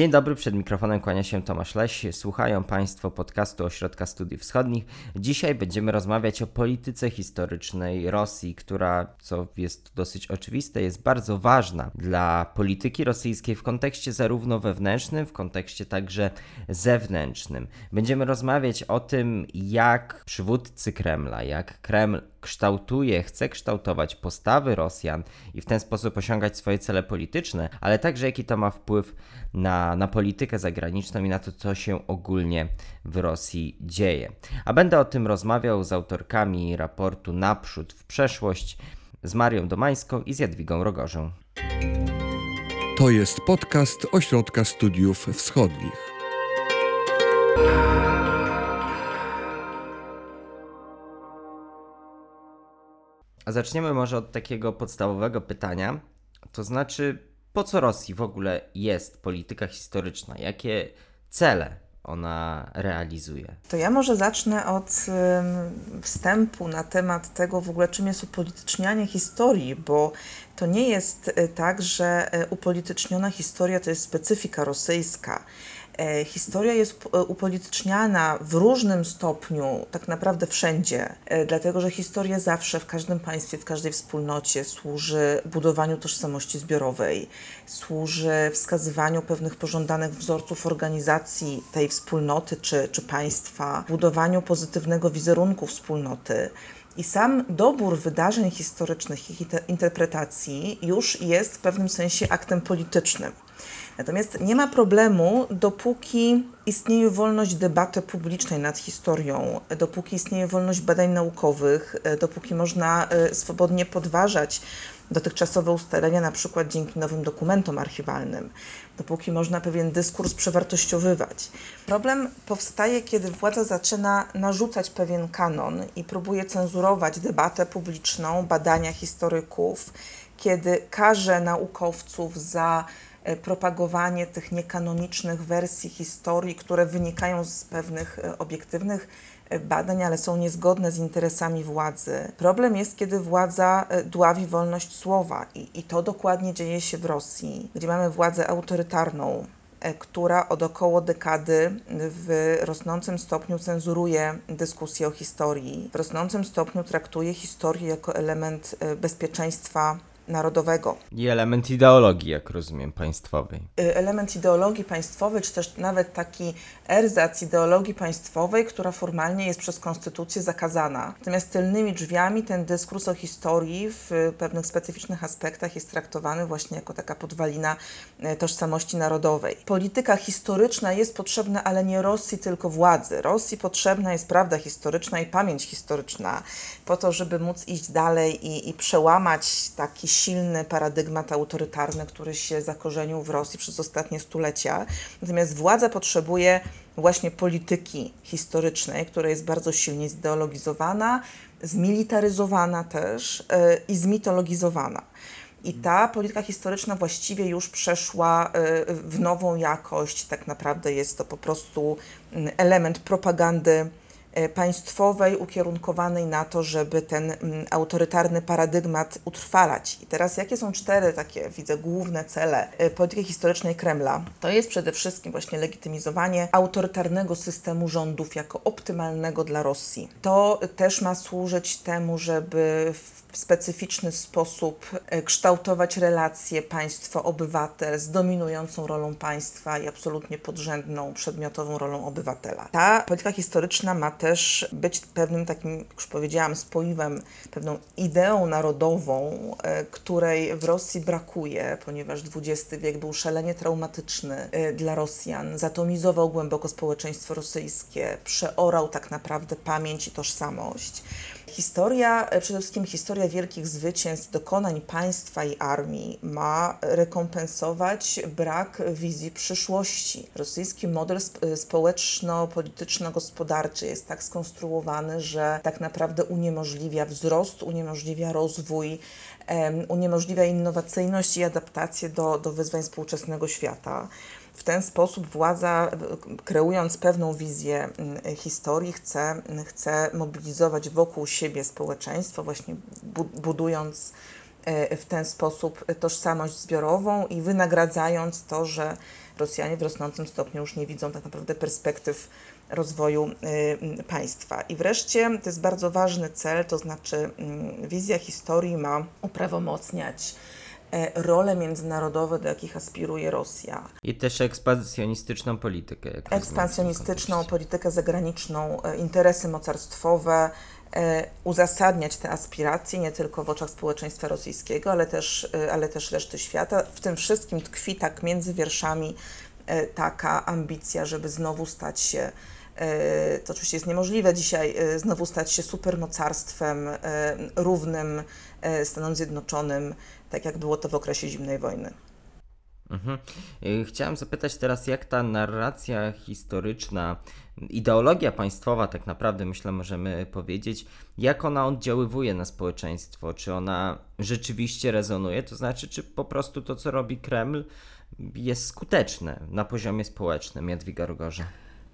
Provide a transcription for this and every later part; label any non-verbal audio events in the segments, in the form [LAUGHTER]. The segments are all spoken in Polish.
Dzień dobry, przed mikrofonem kłania się Tomasz Leś. Słuchają Państwo podcastu Ośrodka Studiów Wschodnich. Dzisiaj będziemy rozmawiać o polityce historycznej Rosji, która, co jest dosyć oczywiste, jest bardzo ważna dla polityki rosyjskiej w kontekście zarówno wewnętrznym, w kontekście także zewnętrznym. Będziemy rozmawiać o tym, jak przywódcy Kremla, jak Kreml kształtuje, chce kształtować postawy Rosjan i w ten sposób osiągać swoje cele polityczne, ale także jaki to ma wpływ na, na politykę zagraniczną i na to, co się ogólnie w Rosji dzieje. A będę o tym rozmawiał z autorkami raportu Naprzód w przeszłość, z Marią Domańską i z Jadwigą Rogorzą. To jest podcast Ośrodka Studiów Wschodnich. Zaczniemy może od takiego podstawowego pytania, to znaczy po co Rosji w ogóle jest polityka historyczna? Jakie cele ona realizuje? To ja może zacznę od wstępu na temat tego w ogóle, czym jest upolitycznianie historii, bo to nie jest y, tak, że y, upolityczniona historia to jest specyfika rosyjska. E, historia jest e, upolityczniana w różnym stopniu, tak naprawdę wszędzie, e, dlatego że historia zawsze w każdym państwie, w każdej wspólnocie służy budowaniu tożsamości zbiorowej, służy wskazywaniu pewnych pożądanych wzorców organizacji tej wspólnoty czy, czy państwa, budowaniu pozytywnego wizerunku wspólnoty. I sam dobór wydarzeń historycznych, ich interpretacji już jest w pewnym sensie aktem politycznym. Natomiast nie ma problemu, dopóki istnieje wolność debaty publicznej nad historią, dopóki istnieje wolność badań naukowych, e, dopóki można e, swobodnie podważać dotychczasowe ustalenia, na przykład dzięki nowym dokumentom archiwalnym, dopóki można pewien dyskurs przewartościowywać. Problem powstaje, kiedy władza zaczyna narzucać pewien kanon i próbuje cenzurować debatę publiczną, badania historyków, kiedy każe naukowców za propagowanie tych niekanonicznych wersji historii, które wynikają z pewnych e, obiektywnych e, badań, ale są niezgodne z interesami władzy. Problem jest, kiedy władza dławi wolność słowa i, i to dokładnie dzieje się w Rosji, gdzie mamy władzę autorytarną, która od około dekady w rosnącym stopniu cenzuruje dyskusję o historii, w rosnącym stopniu traktuje historię jako element bezpieczeństwa narodowego. I element ideologii, jak rozumiem, państwowej. Y, element ideologii państwowej, czy też nawet taki erzac ideologii państwowej, która formalnie jest przez konstytucję zakazana. Natomiast tylnymi drzwiami ten dyskurs o historii w pewnych specyficznych aspektach jest traktowany właśnie jako taka podwalina y, tożsamości narodowej. Polityka historyczna jest potrzebna, ale nie Rosji, tylko władzy. Rosji potrzebna jest prawda historyczna i pamięć historyczna po to, żeby móc iść dalej i, i przełamać taki silny paradygmat autorytarny, który się zakorzenił w Rosji przez ostatnie stulecia. Natomiast władza potrzebuje właśnie polityki historycznej, która jest bardzo silnie zideologizowana, zmilitaryzowana też yy, i zmitologizowana. I ta polityka historyczna właściwie już przeszła yy, w nową jakość. Tak naprawdę jest to po prostu mm, element propagandy państwowej ukierunkowanej na to, żeby ten mm, autorytarny paradygmat utrwalać. I teraz jakie są cztery takie, widzę, główne cele e, polityki historycznej Kremla? To jest przede wszystkim właśnie legitymizowanie autorytarnego systemu rządów jako optymalnego dla Rosji. To też ma służyć temu, żeby w w specyficzny sposób e, kształtować relacje państwo-obywatel z dominującą rolą państwa i absolutnie podrzędną, przedmiotową rolą obywatela. Ta polityka historyczna ma też być pewnym takim, już powiedziałam, spoiwem, pewną ideą narodową, e, której w Rosji brakuje, ponieważ XX wiek był szalenie traumatyczny e, dla Rosjan, zatomizował głęboko społeczeństwo rosyjskie, przeorał tak naprawdę pamięć i tożsamość. Historia, e, przede wszystkim historia wielkich zwycięstw, dokonań państwa i armii ma rekompensować brak wizji przyszłości. Rosyjski model e, społeczno-polityczno-gospodarczy jest tak skonstruowany, że tak naprawdę uniemożliwia wzrost, uniemożliwia rozwój, uniemożliwia innowacyjność i adaptację do, do wyzwań współczesnego świata. W ten sposób władza, kreując pewną wizję mm, historii, chce, chce mobilizować wokół siebie społeczeństwo, właśnie budując e, w ten sposób tożsamość zbiorową i wynagradzając to, że Rosjanie w rosnącym stopniu już nie widzą tak naprawdę perspektyw rozwoju y, państwa. I wreszcie to jest bardzo ważny cel, to znaczy y, wizja historii ma uprawomocniać role międzynarodowe, do jakich aspiruje Rosja. I też ekspansjonistyczną politykę. Ekspansjonistyczną politykę zagraniczną, e, interesy mocarstwowe, e, uzasadniać te aspiracje nie tylko w oczach społeczeństwa rosyjskiego, ale też, e, ale też reszty świata. W tym wszystkim tkwi tak między wierszami e, taka ambicja, żeby znowu stać się, e, to oczywiście jest niemożliwe dzisiaj, e, znowu stać się supermocarstwem e, równym e, Stanom Zjednoczonym, tak jak było to w okresie zimnej wojny. Mhm. Y, Chciałem zapytać teraz, jak ta narracja historyczna, ideologia państwowa, tak naprawdę, myślę, możemy powiedzieć, jak ona oddziaływuje na społeczeństwo? Czy ona rzeczywiście rezonuje? To znaczy, czy po prostu to, co robi Kreml, jest skuteczne na poziomie społecznym? Jadwiga Rogorza.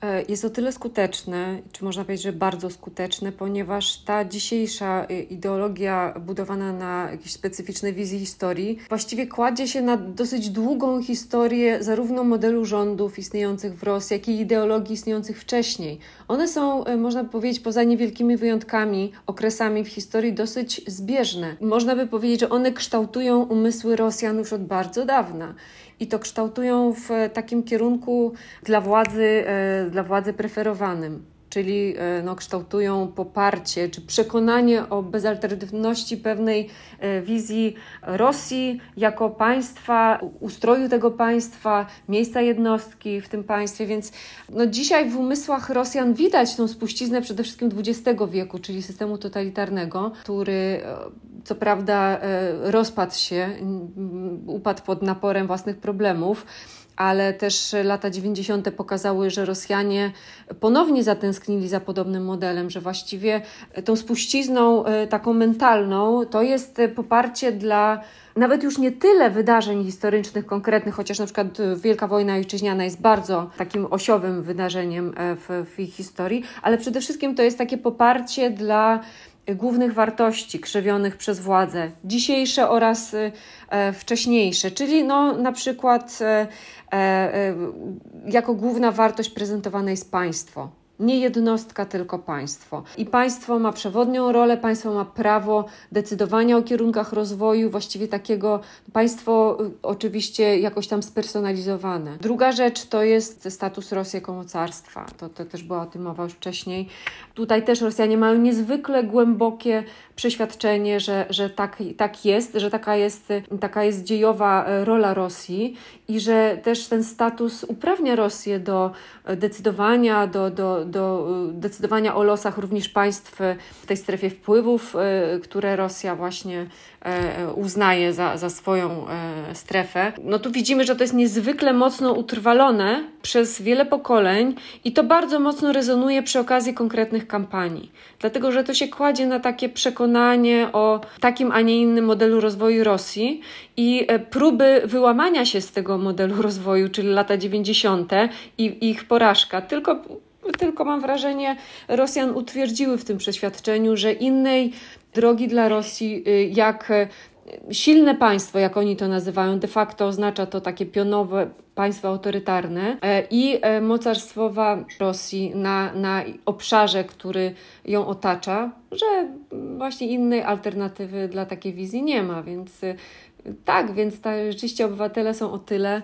E, Jest o tyle skuteczne, czy można powiedzieć, że bardzo skuteczne, ponieważ ta dzisiejsza y, ideologia budowana na jakiejś specyficznej wizji historii właściwie kładzie się na dosyć długą historię zarówno modelu rządów istniejących w Rosji, jak i ideologii istniejących wcześniej. One są, e, można powiedzieć, poza niewielkimi wyjątkami, okresami w historii dosyć zbieżne. Można by powiedzieć, że one kształtują umysły Rosjan już od bardzo dawna i to kształtują w takim kierunku dla władzy, e, dla władzy preferowanym. Czyli e, no, kształtują poparcie czy przekonanie o bezalternatywności pewnej e, wizji Rosji jako państwa, ustroju tego państwa, miejsca jednostki w tym państwie. Więc no, dzisiaj w umysłach Rosjan widać tą spuściznę przede wszystkim XX wieku, czyli systemu totalitarnego, który e, co prawda rozpadł się, upadł pod naporem własnych problemów, ale też lata 90. pokazały, że Rosjanie ponownie zatęsknili za podobnym modelem, że właściwie tą spuścizną e, taką mentalną to jest poparcie dla nawet już nie tyle wydarzeń historycznych konkretnych, chociaż na przykład e, Wielka Wojna Ojczyźniana jest bardzo takim osiowym wydarzeniem e, w, w ich historii, ale przede wszystkim to jest takie poparcie dla głównych wartości krzewionych przez władze, dzisiejsze oraz y, e, wcześniejsze, czyli no, na przykład e, e, jako główna wartość prezentowana jest państwo. Nie jednostka, tylko państwo. I państwo ma przewodnią rolę, państwo ma prawo decydowania o kierunkach rozwoju, właściwie takiego państwo y, oczywiście jakoś tam spersonalizowane. Druga rzecz to jest status Rosji jako mocarstwa. To, to też była o tym mowa już wcześniej. Tutaj też Rosjanie mają niezwykle głębokie przeświadczenie, że, że tak, tak jest, że taka jest, taka jest dziejowa e, rola Rosji i że też ten status uprawnia Rosję do e, decydowania, do, do, do e, decydowania o losach również państw w tej strefie wpływów, e, które Rosja właśnie uznaje za, za swoją e, strefę. No tu widzimy, że to jest niezwykle mocno utrwalone przez wiele pokoleń i to bardzo mocno rezonuje przy okazji konkretnych kampanii. Dlatego, że to się kładzie na takie przekonanie o takim, a nie innym modelu rozwoju Rosji i e, próby wyłamania się z tego modelu rozwoju, czyli lata 90. i ich porażka. Tylko tylko mam wrażenie, Rosjan utwierdziły w tym przeświadczeniu, że innej drogi dla Rosji, y, jak e, silne państwo, jak oni to nazywają, de facto oznacza to takie pionowe państwo autorytarne e, i e, mocarstwowa Rosji na, na obszarze, który ją otacza, że właśnie innej alternatywy dla takiej wizji nie ma, więc y, tak, więc ta, rzeczywiście obywatele są o tyle,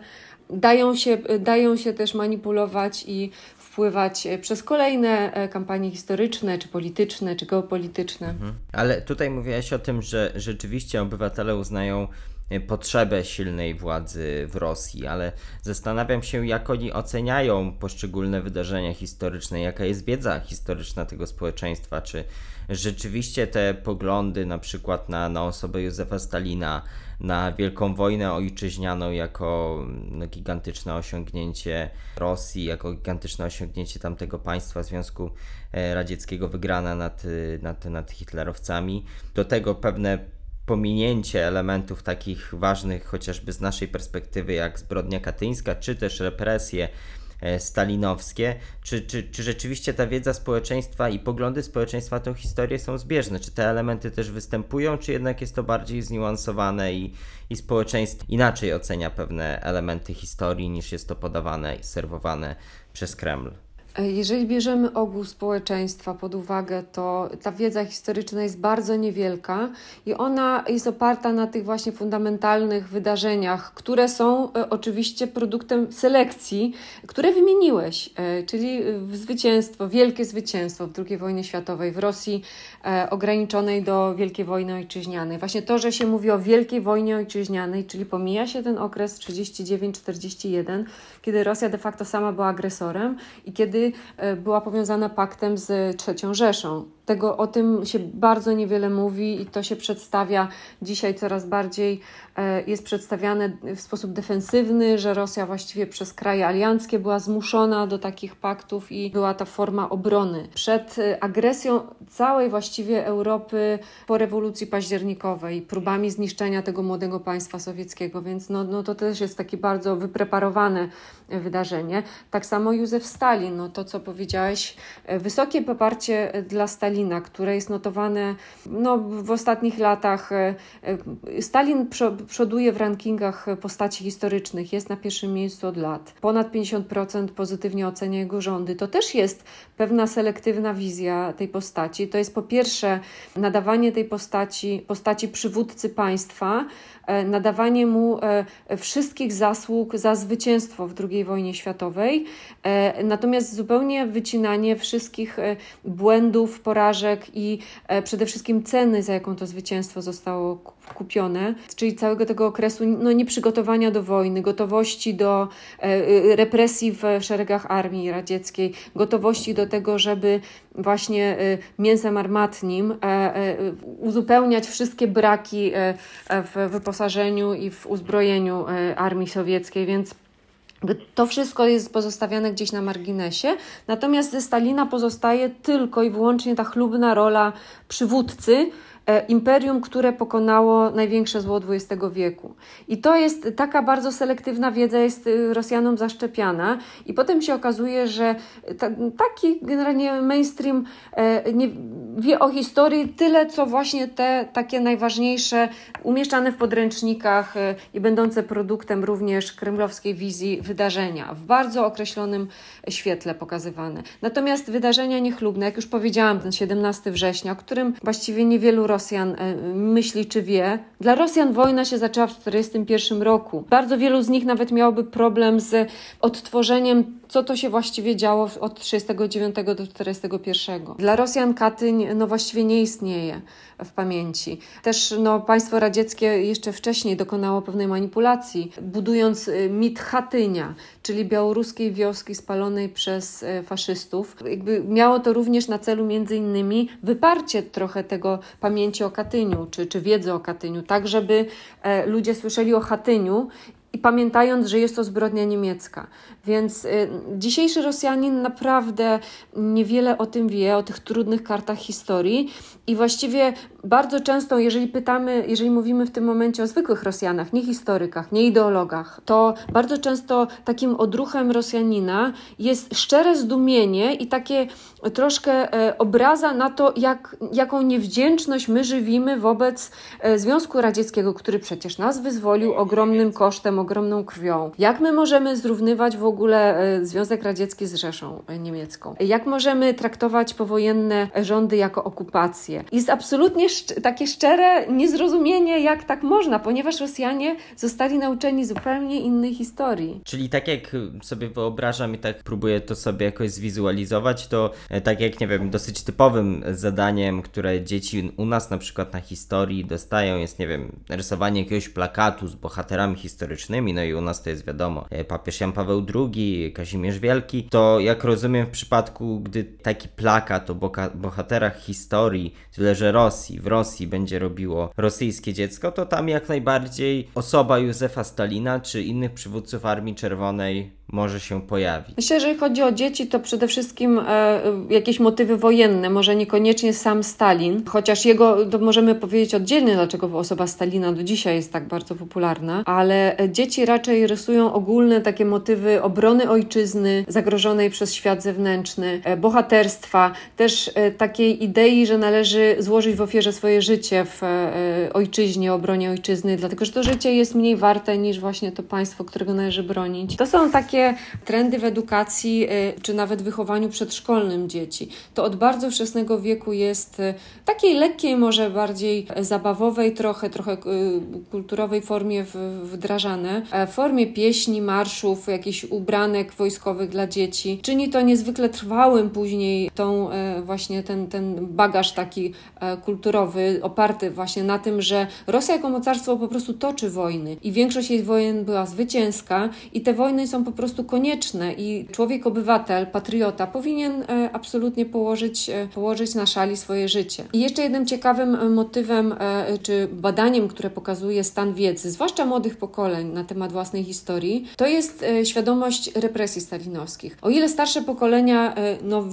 dają się, dają się też manipulować i wpływać e, przez kolejne e, kampanie historyczne, czy polityczne, czy geopolityczne. Mhm. Ale tutaj mówiłaś o tym, że rzeczywiście obywatele uznają e, potrzebę silnej władzy w Rosji, ale zastanawiam się, jak oni oceniają poszczególne wydarzenia historyczne, jaka jest wiedza historyczna tego społeczeństwa, czy rzeczywiście te poglądy na przykład na, na osobę Józefa Stalina, na Wielką Wojnę Ojczyźnianą jako no, gigantyczne osiągnięcie Rosji, jako gigantyczne osiągnięcie tamtego państwa Związku e, Radzieckiego wygrana nad, y, nad, nad hitlerowcami, do tego pewne pominięcie elementów takich ważnych chociażby z naszej perspektywy jak zbrodnia katyńska, czy też represje stalinowskie. Czy, czy, czy rzeczywiście ta wiedza społeczeństwa i poglądy społeczeństwa tą historię są zbieżne? Czy te elementy też występują, czy jednak jest to bardziej zniuansowane i, i społeczeństwo inaczej ocenia pewne elementy historii niż jest to podawane i serwowane przez Kreml? Jeżeli bierzemy ogół społeczeństwa pod uwagę, to ta wiedza historyczna jest bardzo niewielka i ona jest oparta na tych właśnie fundamentalnych wydarzeniach, które są e, oczywiście produktem selekcji, które wymieniłeś, e, czyli zwycięstwo, wielkie zwycięstwo w II wojnie światowej w Rosji e, ograniczonej do Wielkiej Wojny Ojczyźnianej. Właśnie to, że się mówi o Wielkiej Wojnie Ojczyźnianej, czyli pomija się ten okres 39-41, kiedy Rosja de facto sama była agresorem i kiedy była powiązana paktem z III Rzeszą. Tego o tym się bardzo niewiele mówi i to się przedstawia dzisiaj coraz bardziej e, jest przedstawiane w sposób defensywny, że Rosja właściwie przez kraje alianckie była zmuszona do takich paktów i była ta forma obrony przed e, agresją całej właściwie Europy po rewolucji październikowej, próbami zniszczenia tego młodego państwa sowieckiego, więc no, no to też jest takie bardzo wypreparowane wydarzenie. Tak samo Józef Stalin, no to co powiedziałeś, e, wysokie poparcie dla Stalina, które jest notowane no, w ostatnich latach. E, e, Stalin przoduje w rankingach postaci historycznych, jest na pierwszym miejscu od lat. Ponad 50% pozytywnie ocenia jego rządy. To też jest pewna selektywna wizja tej postaci. To jest po pierwsze nadawanie tej postaci, postaci przywódcy państwa, nadawanie mu e, wszystkich zasług za zwycięstwo w II wojnie światowej, e, natomiast zupełnie wycinanie wszystkich błędów, porażek i przede wszystkim ceny, za jaką to zwycięstwo zostało kupione, czyli całego tego okresu no, nieprzygotowania do wojny, gotowości do represji w szeregach armii radzieckiej, gotowości do tego, żeby właśnie mięsem armatnim uzupełniać wszystkie braki w wyposażeniu i w uzbrojeniu e, armii sowieckiej, więc to wszystko jest pozostawiane gdzieś na marginesie, natomiast ze Stalina pozostaje tylko i wyłącznie ta chlubna rola przywódcy, E, imperium, które pokonało największe zło XX wieku. I to jest taka bardzo selektywna wiedza, jest y, Rosjanom zaszczepiana, i potem się okazuje, że ta, taki generalnie mainstream e, nie, wie o historii tyle, co właśnie te takie najważniejsze, umieszczane w podręcznikach e, i będące produktem również kremlowskiej wizji wydarzenia, w bardzo określonym świetle pokazywane. Natomiast wydarzenia niechlubne, jak już powiedziałam, ten 17 września, o którym właściwie niewielu Rosjan e, myśli czy wie. Dla Rosjan wojna się zaczęła w 1941 roku. Bardzo wielu z nich nawet miałoby problem z odtworzeniem co to się właściwie działo od 1939 do 1941. Dla Rosjan Katyń no właściwie nie istnieje w pamięci. Też no, państwo radzieckie jeszcze wcześniej dokonało pewnej manipulacji, budując y, mit Chatynia, czyli białoruskiej wioski spalonej przez y, faszystów. Jakby miało to również na celu między innymi wyparcie trochę tego pamięci o Katyniu, czy, czy wiedzy o Katyniu, tak żeby e, ludzie słyszeli o Chatyniu i pamiętając, że jest to zbrodnia niemiecka. Więc y, dzisiejszy Rosjanin naprawdę niewiele o tym wie, o tych trudnych kartach historii i właściwie bardzo często, jeżeli pytamy, jeżeli mówimy w tym momencie o zwykłych Rosjanach, nie historykach, nie ideologach, to bardzo często takim odruchem Rosjanina jest szczere zdumienie i takie troszkę e, obraza na to, jak, jaką niewdzięczność my żywimy wobec e, Związku Radzieckiego, który przecież nas wyzwolił ogromnym kosztem, ogromną krwią. Jak my możemy zrównywać w ogóle e, Związek Radziecki z Rzeszą Niemiecką? Jak możemy traktować powojenne rządy jako okupację? Jest absolutnie szcz takie szczere niezrozumienie, jak tak można, ponieważ Rosjanie zostali nauczeni zupełnie innej historii. Czyli tak jak sobie wyobrażam i tak próbuję to sobie jakoś zwizualizować, to e, tak jak, nie wiem, dosyć typowym zadaniem, które dzieci u nas na przykład na historii dostają, jest, nie wiem, rysowanie jakiegoś plakatu z bohaterami historycznymi, no i u nas to jest wiadomo, e, papież Jan Paweł II, Kazimierz Wielki, to jak rozumiem w przypadku, gdy taki plakat o bohaterach historii, tyle że Rosji, w Rosji będzie robiło rosyjskie dziecko, to tam jak najbardziej osoba Józefa Stalina czy innych przywódców Armii Czerwonej może się pojawić? Myślę, że jeżeli chodzi o dzieci, to przede wszystkim e, jakieś motywy wojenne, może niekoniecznie sam Stalin, chociaż jego, możemy powiedzieć oddzielnie, dlaczego osoba Stalina do dzisiaj jest tak bardzo popularna, ale dzieci raczej rysują ogólne takie motywy obrony ojczyzny, zagrożonej przez świat zewnętrzny, e, bohaterstwa, też e, takiej idei, że należy złożyć w ofierze swoje życie w e, ojczyźnie, obronie ojczyzny, dlatego że to życie jest mniej warte niż właśnie to państwo, którego należy bronić. To są takie trendy w edukacji, y, czy nawet wychowaniu przedszkolnym dzieci. To od bardzo wczesnego wieku jest y, takiej lekkiej, może bardziej zabawowej, trochę, trochę y, kulturowej formie wdrażane, e, w formie pieśni, marszów, jakichś ubranek wojskowych dla dzieci. Czyni to niezwykle trwałym później tą e, właśnie ten, ten bagaż taki e, kulturowy, oparty właśnie na tym, że Rosja jako mocarstwo po prostu toczy wojny i większość jej wojen była zwycięska i te wojny są po prostu konieczne i człowiek, obywatel, patriota powinien e, absolutnie położyć, e, położyć na szali swoje życie. I jeszcze jednym ciekawym e, motywem czy badaniem, które pokazuje stan wiedzy, zwłaszcza młodych pokoleń na temat własnej historii, to jest świadomość represji stalinowskich. O ile starsze pokolenia no,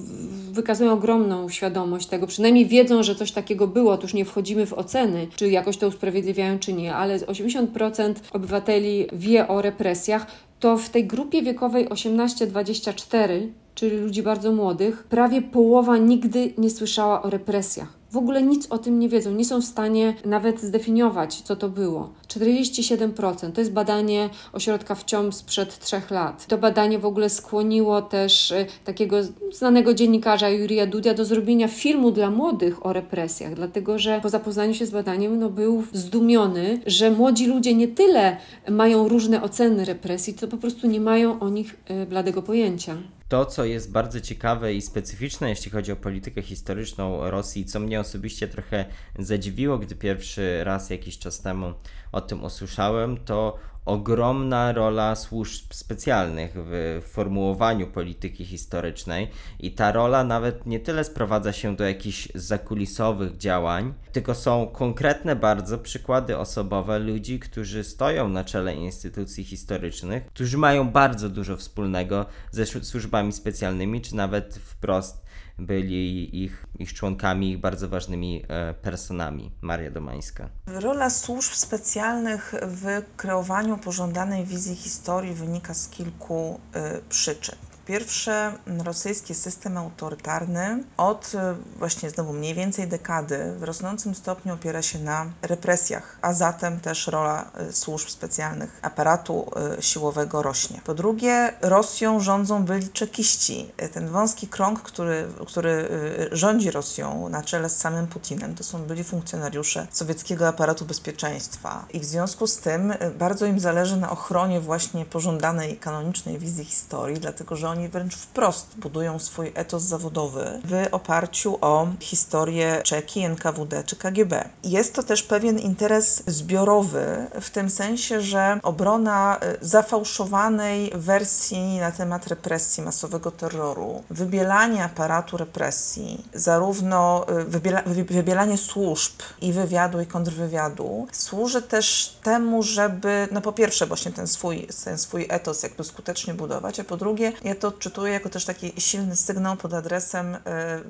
wykazują ogromną świadomość tego, przynajmniej wiedzą, że coś takiego było, to już nie wchodzimy w oceny, czy jakoś to usprawiedliwiają, czy nie, ale 80% obywateli wie o represjach, to w tej grupie wiekowej 18-24, czyli ludzi bardzo młodych, prawie połowa nigdy nie słyszała o represjach w ogóle nic o tym nie wiedzą, nie są w stanie nawet zdefiniować, co to było. 47% to jest badanie ośrodka wciąż sprzed trzech lat. To badanie w ogóle skłoniło też y, takiego znanego dziennikarza Jurija Dudia do zrobienia filmu dla młodych o represjach, dlatego że po zapoznaniu się z badaniem no, był zdumiony, że młodzi ludzie nie tyle mają różne oceny represji, co po prostu nie mają o nich y, bladego pojęcia. To, co jest bardzo ciekawe i specyficzne, jeśli chodzi o politykę historyczną Rosji, co mnie osobiście trochę zadziwiło, gdy pierwszy raz jakiś czas temu o tym usłyszałem, to ogromna rola służb specjalnych w formułowaniu polityki historycznej i ta rola nawet nie tyle sprowadza się do jakichś zakulisowych działań, tylko są konkretne bardzo przykłady osobowe ludzi, którzy stoją na czele instytucji historycznych, którzy mają bardzo dużo wspólnego ze służbami specjalnymi, czy nawet wprost byli ich, ich członkami, ich bardzo ważnymi e, personami. Maria Domańska. Rola służb specjalnych w kreowaniu pożądanej wizji historii wynika z kilku y, przyczyn pierwsze, rosyjski system autorytarny od e, właśnie znowu mniej więcej dekady w rosnącym stopniu opiera się na represjach, a zatem też rola e, służb specjalnych, aparatu e, siłowego rośnie. Po drugie, Rosją rządzą byli czekiści. Ten wąski krąg, który, który rządzi Rosją na czele z samym Putinem, to są byli funkcjonariusze sowieckiego aparatu bezpieczeństwa. I w związku z tym bardzo im zależy na ochronie właśnie pożądanej kanonicznej wizji historii, dlatego że oni wręcz wprost budują swój etos zawodowy w oparciu o historię Czeki, NKWD czy KGB. Jest to też pewien interes zbiorowy, w tym sensie, że obrona y, zafałszowanej wersji na temat represji, masowego terroru, wybielanie aparatu represji, zarówno y, wybiela, wybielanie służb i wywiadu, i kontrwywiadu, służy też temu, żeby, no po pierwsze, właśnie ten swój, ten swój etos jakby skutecznie budować, a po drugie, ja to odczytuję jako też taki silny sygnał pod adresem y,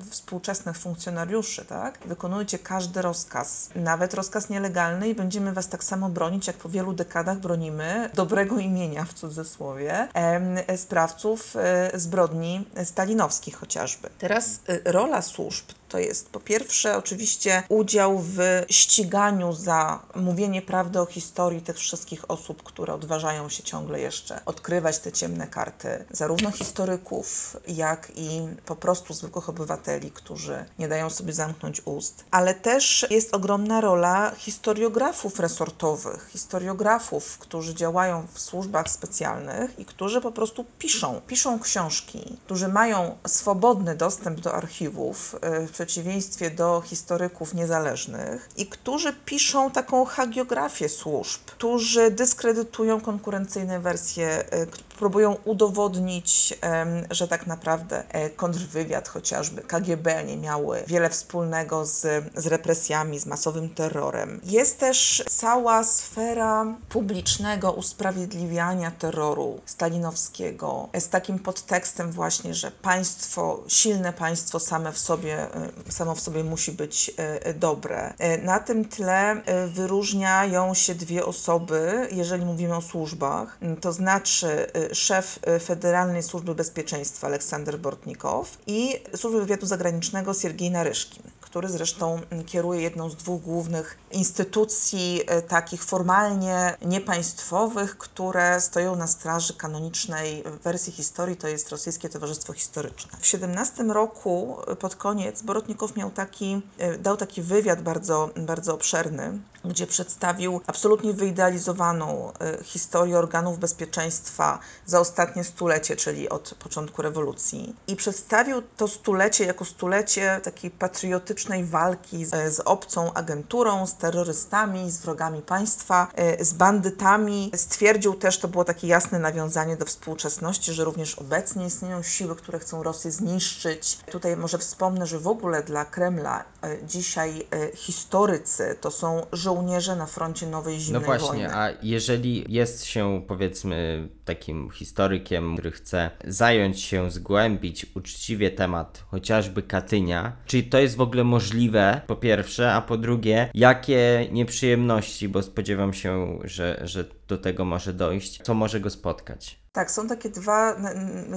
współczesnych funkcjonariuszy, tak? Wykonujcie każdy rozkaz, nawet rozkaz nielegalny i będziemy was tak samo bronić, jak po wielu dekadach bronimy dobrego imienia, w cudzysłowie, e, sprawców e, zbrodni stalinowskich chociażby. Teraz e, rola służb to jest po pierwsze oczywiście udział w ściganiu za mówienie prawdy o historii tych wszystkich osób, które odważają się ciągle jeszcze odkrywać te ciemne karty, zarówno historyków, jak i po prostu zwykłych obywateli, którzy nie dają sobie zamknąć ust. Ale też jest ogromna rola historiografów resortowych, historiografów, którzy działają w służbach specjalnych i którzy po prostu piszą, piszą książki, którzy mają swobodny dostęp do archiwów, w przeciwieństwie do historyków niezależnych i którzy piszą taką hagiografię służb, którzy dyskredytują konkurencyjne wersje, y, próbują udowodnić, że tak naprawdę e, kontrwywiad chociażby, KGB nie miały wiele wspólnego z, z represjami, z masowym terrorem. Jest też cała sfera publicznego usprawiedliwiania terroru stalinowskiego e, z takim podtekstem właśnie, że państwo, silne państwo same w sobie, e, samo w sobie musi być e, e, dobre. E, Na tym tle wyróżniają się dwie osoby, jeżeli mówimy o służbach, m, to znaczy szef Federalnej Służby Bezpieczeństwa Aleksander Bortnikow i Służby Wywiadu Zagranicznego Siergiej Naryszkin który zresztą kieruje jedną z dwóch głównych instytucji e, takich formalnie niepaństwowych, które stoją na straży kanonicznej wersji historii, to jest Rosyjskie Towarzystwo Historyczne. W 17 roku e, pod koniec Borotnikow miał taki, e, dał taki wywiad bardzo, bardzo obszerny, gdzie przedstawił absolutnie wyidealizowaną historię organów bezpieczeństwa za ostatnie stulecie, czyli od początku rewolucji. I przedstawił to stulecie jako stulecie takiej patriotycznej walki z, z obcą agenturą, z terrorystami, z wrogami państwa, e, z bandytami. Stwierdził też, to było takie jasne nawiązanie do współczesności, że również obecnie istnieją siły, które chcą Rosję zniszczyć. Tutaj może wspomnę, że w ogóle dla Kremla e, dzisiaj e, historycy to są żołnierze na froncie nowej No zimnej właśnie, wojny. a jeżeli jest się powiedzmy takim historykiem, który chce zająć się, zgłębić uczciwie temat chociażby Katynia, czy to jest w ogóle możliwe, po pierwsze, a po drugie, jakie nieprzyjemności, bo spodziewam się, że, że do tego może dojść, co może go spotkać? Tak, są takie dwa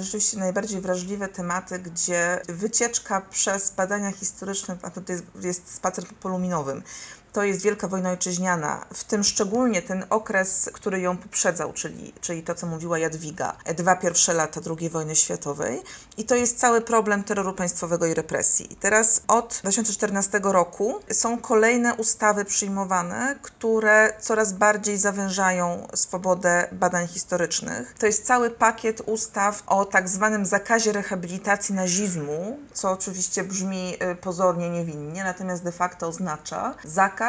rzeczywiście najbardziej wrażliwe tematy, gdzie wycieczka przez badania historyczne, a to jest, jest spacer poluminowym. To jest Wielka Wojna Ojczyźniana, w tym szczególnie ten okres, który ją poprzedzał, czyli, czyli to, co mówiła Jadwiga, dwa pierwsze lata II wojny światowej. I to jest cały problem terroru państwowego i represji. I teraz od 2014 roku są kolejne ustawy przyjmowane, które coraz bardziej zawężają swobodę badań historycznych. To jest cały pakiet ustaw o tak zwanym zakazie rehabilitacji nazizmu, co oczywiście brzmi y, pozornie niewinnie, natomiast de facto oznacza zakaz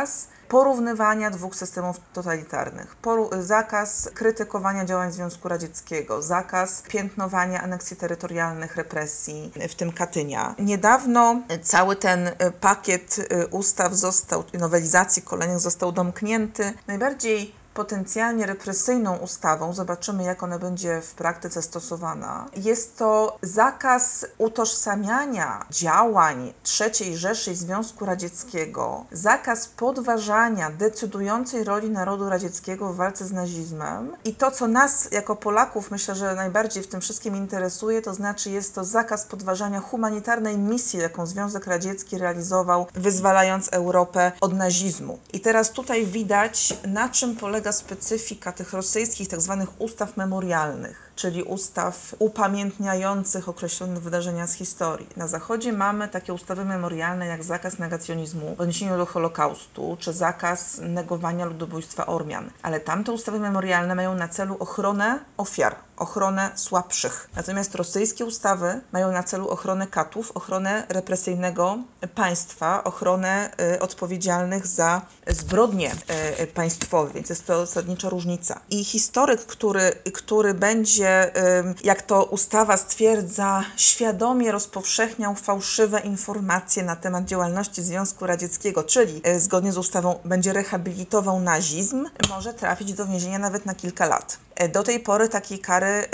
porównywania dwóch systemów totalitarnych, zakaz krytykowania działań Związku Radzieckiego, zakaz piętnowania aneksji terytorialnych, represji, w tym Katynia. Niedawno cały ten y, pakiet y, ustaw został, nowelizacji kolejnych został domknięty. Najbardziej potencjalnie represyjną ustawą, zobaczymy jak ona będzie w praktyce stosowana, jest to zakaz utożsamiania działań III Rzeszy i Związku Radzieckiego, zakaz podważania decydującej roli narodu radzieckiego w walce z nazizmem. I to, co nas jako Polaków myślę, że najbardziej w tym wszystkim interesuje, to znaczy jest to zakaz podważania humanitarnej misji, jaką Związek Radziecki realizował, wyzwalając Europę od nazizmu. I teraz tutaj widać, na czym polega specyfika tych rosyjskich tak zwanych ustaw memorialnych, czyli ustaw upamiętniających określone wydarzenia z historii. Na Zachodzie mamy takie ustawy memorialne jak zakaz negacjonizmu w odniesieniu do Holokaustu, czy zakaz negowania ludobójstwa Ormian. Ale tamte ustawy memorialne mają na celu ochronę ofiar, ochronę słabszych. Natomiast rosyjskie ustawy mają na celu ochronę katów, ochronę represyjnego państwa, ochronę y, odpowiedzialnych za zbrodnie y, państwowe, więc jest to zasadnicza różnica. I historyk, który, który będzie, jak to ustawa stwierdza, świadomie rozpowszechniał fałszywe informacje na temat działalności Związku Radzieckiego, czyli y, zgodnie z ustawą będzie rehabilitował nazizm, może trafić do więzienia nawet na kilka lat. E, Do tej pory takiej kary y,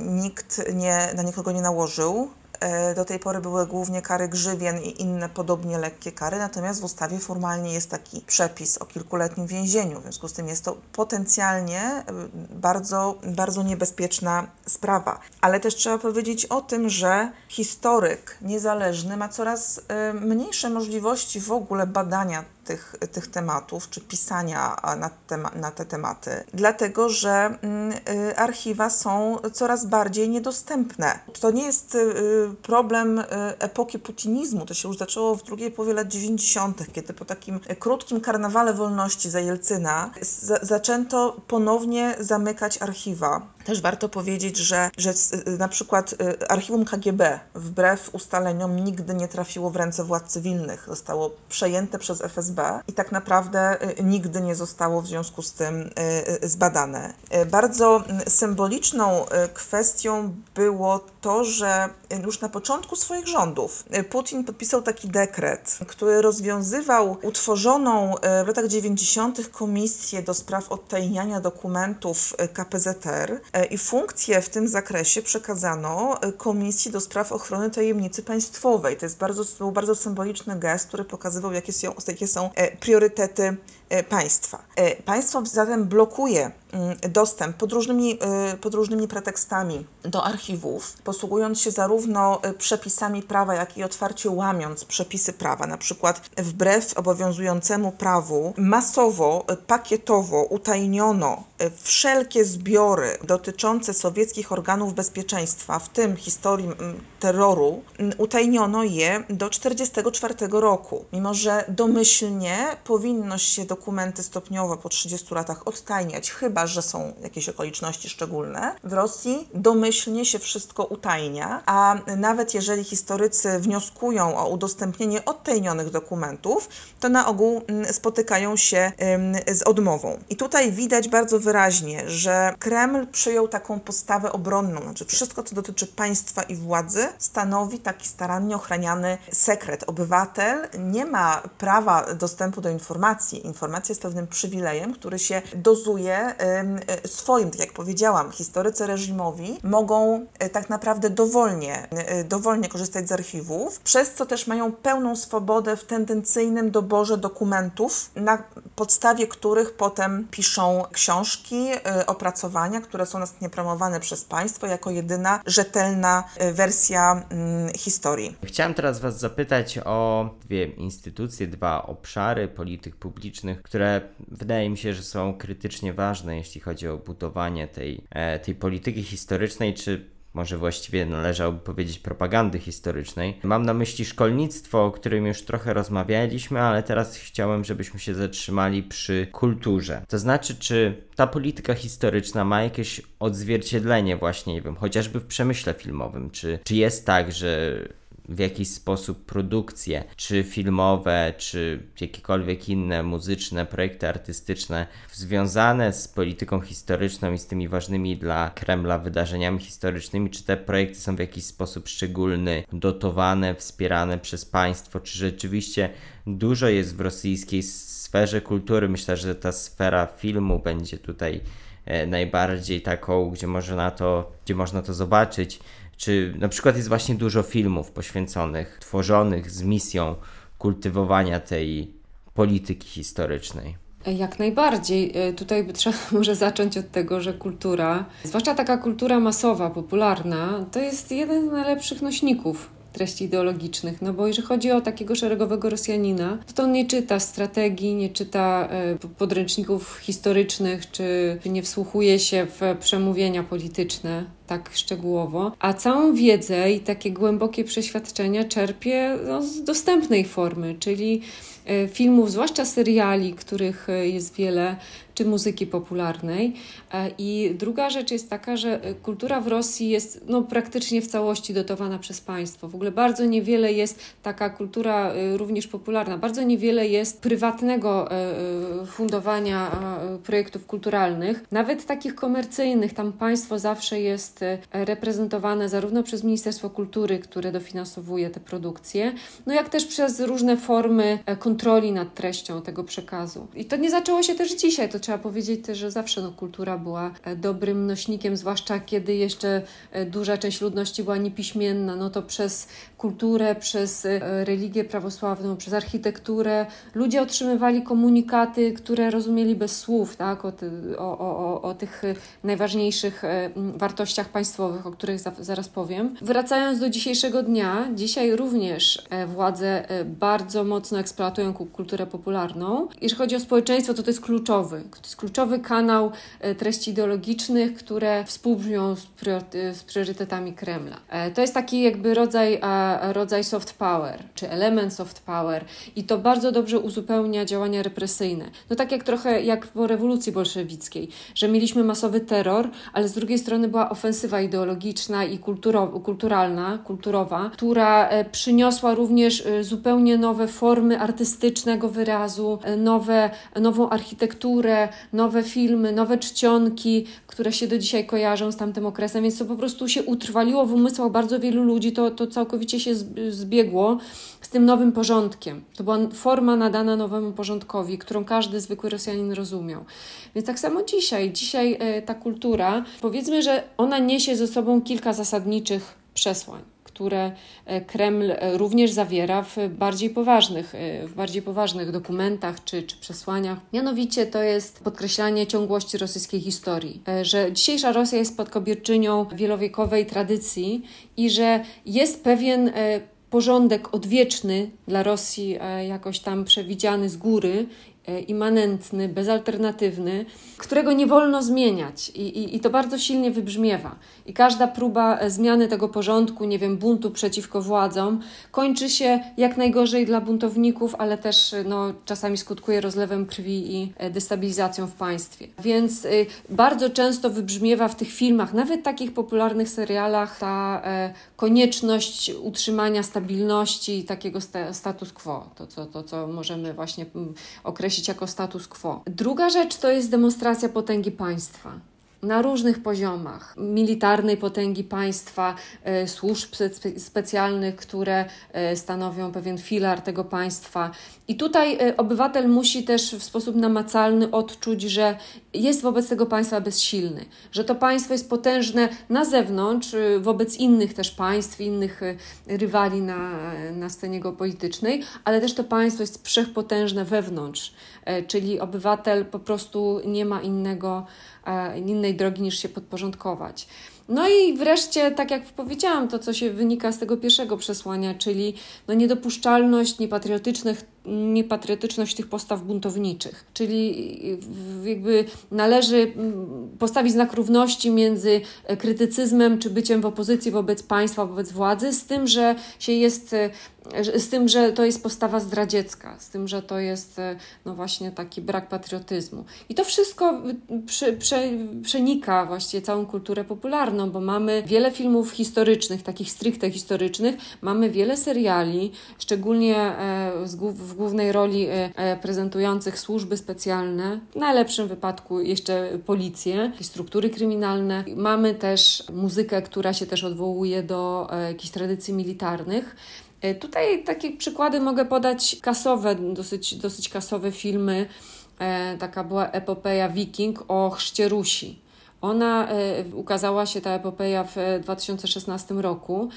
nikt nie, na nikogo nie nałożył. E, Do tej pory były głównie kary grzywien i inne podobnie lekkie kary, natomiast w ustawie formalnie jest taki przepis o kilkuletnim więzieniu. W związku z tym jest to potencjalnie y, bardzo, bardzo niebezpieczna sprawa. Ale też trzeba powiedzieć o tym, że historyk niezależny ma coraz y, mniejsze możliwości w ogóle badania tych, tych tematów, czy pisania na, tema, na te tematy, dlatego że mm, y, archiwa są coraz bardziej niedostępne. To nie jest y, problem y, epoki putinizmu, to się już zaczęło w drugiej połowie lat 90., kiedy po takim krótkim karnawale wolności za Jelcyna za, zaczęto ponownie zamykać archiwa. Też warto powiedzieć, że, że na przykład archiwum KGB wbrew ustaleniom nigdy nie trafiło w ręce władz cywilnych. Zostało przejęte przez FSB i tak naprawdę nigdy nie zostało w związku z tym zbadane. Bardzo symboliczną kwestią było to, że już na początku swoich rządów Putin podpisał taki dekret, który rozwiązywał utworzoną w latach 90. komisję do spraw odtajniania dokumentów KPZR i funkcję w tym zakresie przekazano Komisji do Spraw Ochrony Tajemnicy Państwowej. To jest bardzo, był bardzo symboliczny gest, który pokazywał, jakie są, jakie są priorytety państwa. Państwo zatem blokuje dostęp pod różnymi, pod różnymi pretekstami do archiwów, posługując się zarówno przepisami prawa, jak i otwarcie łamiąc przepisy prawa, na przykład wbrew obowiązującemu prawu masowo, pakietowo utajniono wszelkie zbiory dotyczące sowieckich organów bezpieczeństwa, w tym historii terroru, utajniono je do 1944 roku. Mimo, że domyślnie powinno się dokumenty stopniowo po 30 latach odtajniać, chyba że są jakieś okoliczności szczególne, w Rosji domyślnie się wszystko utajnia, a nawet jeżeli historycy wnioskują o udostępnienie odtajnionych dokumentów, to na ogół spotykają się z odmową. I tutaj widać bardzo wyraźnie, że Kreml przyjął taką postawę obronną, znaczy wszystko, co dotyczy państwa i władzy, stanowi taki starannie ochraniany sekret. Obywatel nie ma prawa dostępu do informacji. Jest pewnym przywilejem, który się dozuje swoim, tak jak powiedziałam. Historycy reżimowi mogą tak naprawdę dowolnie, dowolnie korzystać z archiwów, przez co też mają pełną swobodę w tendencyjnym doborze dokumentów, na podstawie których potem piszą książki, opracowania, które są następnie promowane przez państwo jako jedyna rzetelna wersja historii. Chciałem teraz Was zapytać o dwie instytucje, dwa obszary polityk publicznych, które wydaje mi się, że są krytycznie ważne, jeśli chodzi o budowanie tej, e, tej polityki historycznej, czy może właściwie należałoby powiedzieć propagandy historycznej. Mam na myśli szkolnictwo, o którym już trochę rozmawialiśmy, ale teraz chciałem, żebyśmy się zatrzymali przy kulturze. To znaczy, czy ta polityka historyczna ma jakieś odzwierciedlenie właśnie, nie wiem, chociażby w przemyśle filmowym, czy, czy jest tak, że w jakiś sposób produkcje, czy filmowe, czy jakiekolwiek inne muzyczne, projekty artystyczne związane z polityką historyczną i z tymi ważnymi dla Kremla wydarzeniami historycznymi, czy te projekty są w jakiś sposób szczególny, dotowane, wspierane przez państwo, czy rzeczywiście dużo jest w rosyjskiej sferze kultury. Myślę, że ta sfera filmu będzie tutaj e, najbardziej taką, gdzie można to, gdzie można to zobaczyć czy na przykład jest właśnie dużo filmów poświęconych, tworzonych z misją kultywowania tej polityki historycznej? Jak najbardziej. E, tutaj trzeba [LAUGHS] może zacząć od tego, że kultura, zwłaszcza taka kultura masowa, popularna, to jest jeden z najlepszych nośników treści ideologicznych, no bo jeżeli chodzi o takiego szeregowego Rosjanina, to on nie czyta strategii, nie czyta e, podręczników historycznych, czy nie wsłuchuje się w przemówienia polityczne tak szczegółowo, a całą wiedzę i takie głębokie przeświadczenia czerpie no, z dostępnej formy, czyli e, filmów, zwłaszcza seriali, których e, jest wiele, czy muzyki popularnej. E, I druga rzecz jest taka, że kultura w Rosji jest no, praktycznie w całości dotowana przez państwo. W ogóle bardzo niewiele jest taka kultura również popularna, bardzo niewiele jest prywatnego fundowania projektów kulturalnych, nawet takich komercyjnych. Tam państwo zawsze jest reprezentowane zarówno przez Ministerstwo Kultury, które dofinansowuje te produkcje, no jak też przez różne formy e, kontroli nad treścią tego przekazu. I to nie zaczęło się też dzisiaj, to trzeba powiedzieć też, że zawsze no, kultura była e, dobrym nośnikiem, zwłaszcza kiedy jeszcze e, duża część ludności była niepiśmienna, no to przez kulturę, przez religię prawosławną, przez architekturę ludzie otrzymywali komunikaty, które rozumieli bez słów, tak, o, o, o, o tych najważniejszych wartościach państwowych, o których za, zaraz powiem. Wracając do dzisiejszego dnia, dzisiaj również e, władze e, bardzo mocno eksploatują kulturę popularną. Jeżeli chodzi o społeczeństwo, to to jest kluczowy, To jest kluczowy kanał e, treści ideologicznych, które współbrzmią z, prior- z priorytetami Kremla. E, To jest taki jakby rodzaj, e, rodzaj soft power, czy element soft power i to bardzo dobrze uzupełnia działania represyjne. No tak jak trochę jak po rewolucji bolszewickiej, że mieliśmy masowy terror, ale z drugiej strony była ofensywa ideologiczna i kulturo- kulturalna, kulturowa, która e, przyniosła również e, zupełnie nowe formy artystycznego wyrazu, e, nowe, nową architekturę, nowe filmy, nowe czcionki, które się do dzisiaj kojarzą z tamtym okresem, więc to po prostu się utrwaliło w umysłach bardzo wielu ludzi, to, to całkowicie się zb- zbiegło z tym nowym porządkiem. To była forma nadana nowemu porządkowi, którą każdy zwykły Rosjanin rozumiał. Więc tak samo dzisiaj. Dzisiaj e, ta kultura, powiedzmy, że ona niesie ze sobą kilka zasadniczych przesłań które e, Kreml e, również zawiera w bardziej poważnych, e, w bardziej poważnych dokumentach czy, czy przesłaniach. Mianowicie to jest podkreślanie ciągłości rosyjskiej historii, że dzisiejsza Rosja jest spadkobierczynią wielowiekowej tradycji i że jest pewien porządek odwieczny dla Rosji, jakoś tam przewidziany z góry, immanentny, bezalternatywny, którego nie wolno zmieniać I, i, i to bardzo silnie wybrzmiewa. I każda próba e, zmiany tego porządku, nie wiem, buntu przeciwko władzom, kończy się jak najgorzej dla buntowników, ale też e, no, czasami skutkuje rozlewem krwi i e, destabilizacją w państwie. Więc y, bardzo często wybrzmiewa w tych filmach, nawet takich popularnych serialach, ta e, konieczność utrzymania stabilności i takiego sta, status quo, to co, to co możemy właśnie mm, określić jako status quo. Druga rzecz to jest demonstracja potęgi państwa na różnych poziomach militarnej potęgi państwa, e, służb spe- specjalnych, które e, stanowią pewien filar tego państwa. I tutaj e, obywatel musi też w sposób namacalny odczuć, że jest wobec tego państwa bezsilny, że to państwo jest potężne na zewnątrz, wobec innych też państw, innych rywali na, na scenie geopolitycznej, ale też to państwo jest wszechpotężne wewnątrz, czyli obywatel po prostu nie ma innego e, innej drogi niż się podporządkować. No i wreszcie, tak jak powiedziałam, to co się wynika z tego pierwszego przesłania, czyli no niedopuszczalność, niepatriotycznych, niepatriotyczność tych postaw buntowniczych. Czyli w- jakby należy postawić znak równości między e, krytycyzmem czy byciem w opozycji wobec państwa, wobec władzy, z tym, że się jest e, z tym, że to jest postawa zdradziecka, z tym, że to jest e, no właśnie taki brak patriotyzmu. I to wszystko prze, prze, przenika właściwie całą kulturę popularną, bo mamy wiele filmów historycznych, takich stricte historycznych, mamy wiele seriali, szczególnie z, głów- w głównej roli e, e, prezentujących służby specjalne, w najlepszym wypadku jeszcze policję, struktury kryminalne. Mamy też muzykę, która się też odwołuje do e, jakichś tradycji militarnych. Tutaj takie przykłady mogę podać kasowe, dosyć, dosyć kasowe filmy. Taka była epopeja Wiking o chrzcie Rusi. Ona ukazała się, ta epopeja w e, 2016 roku.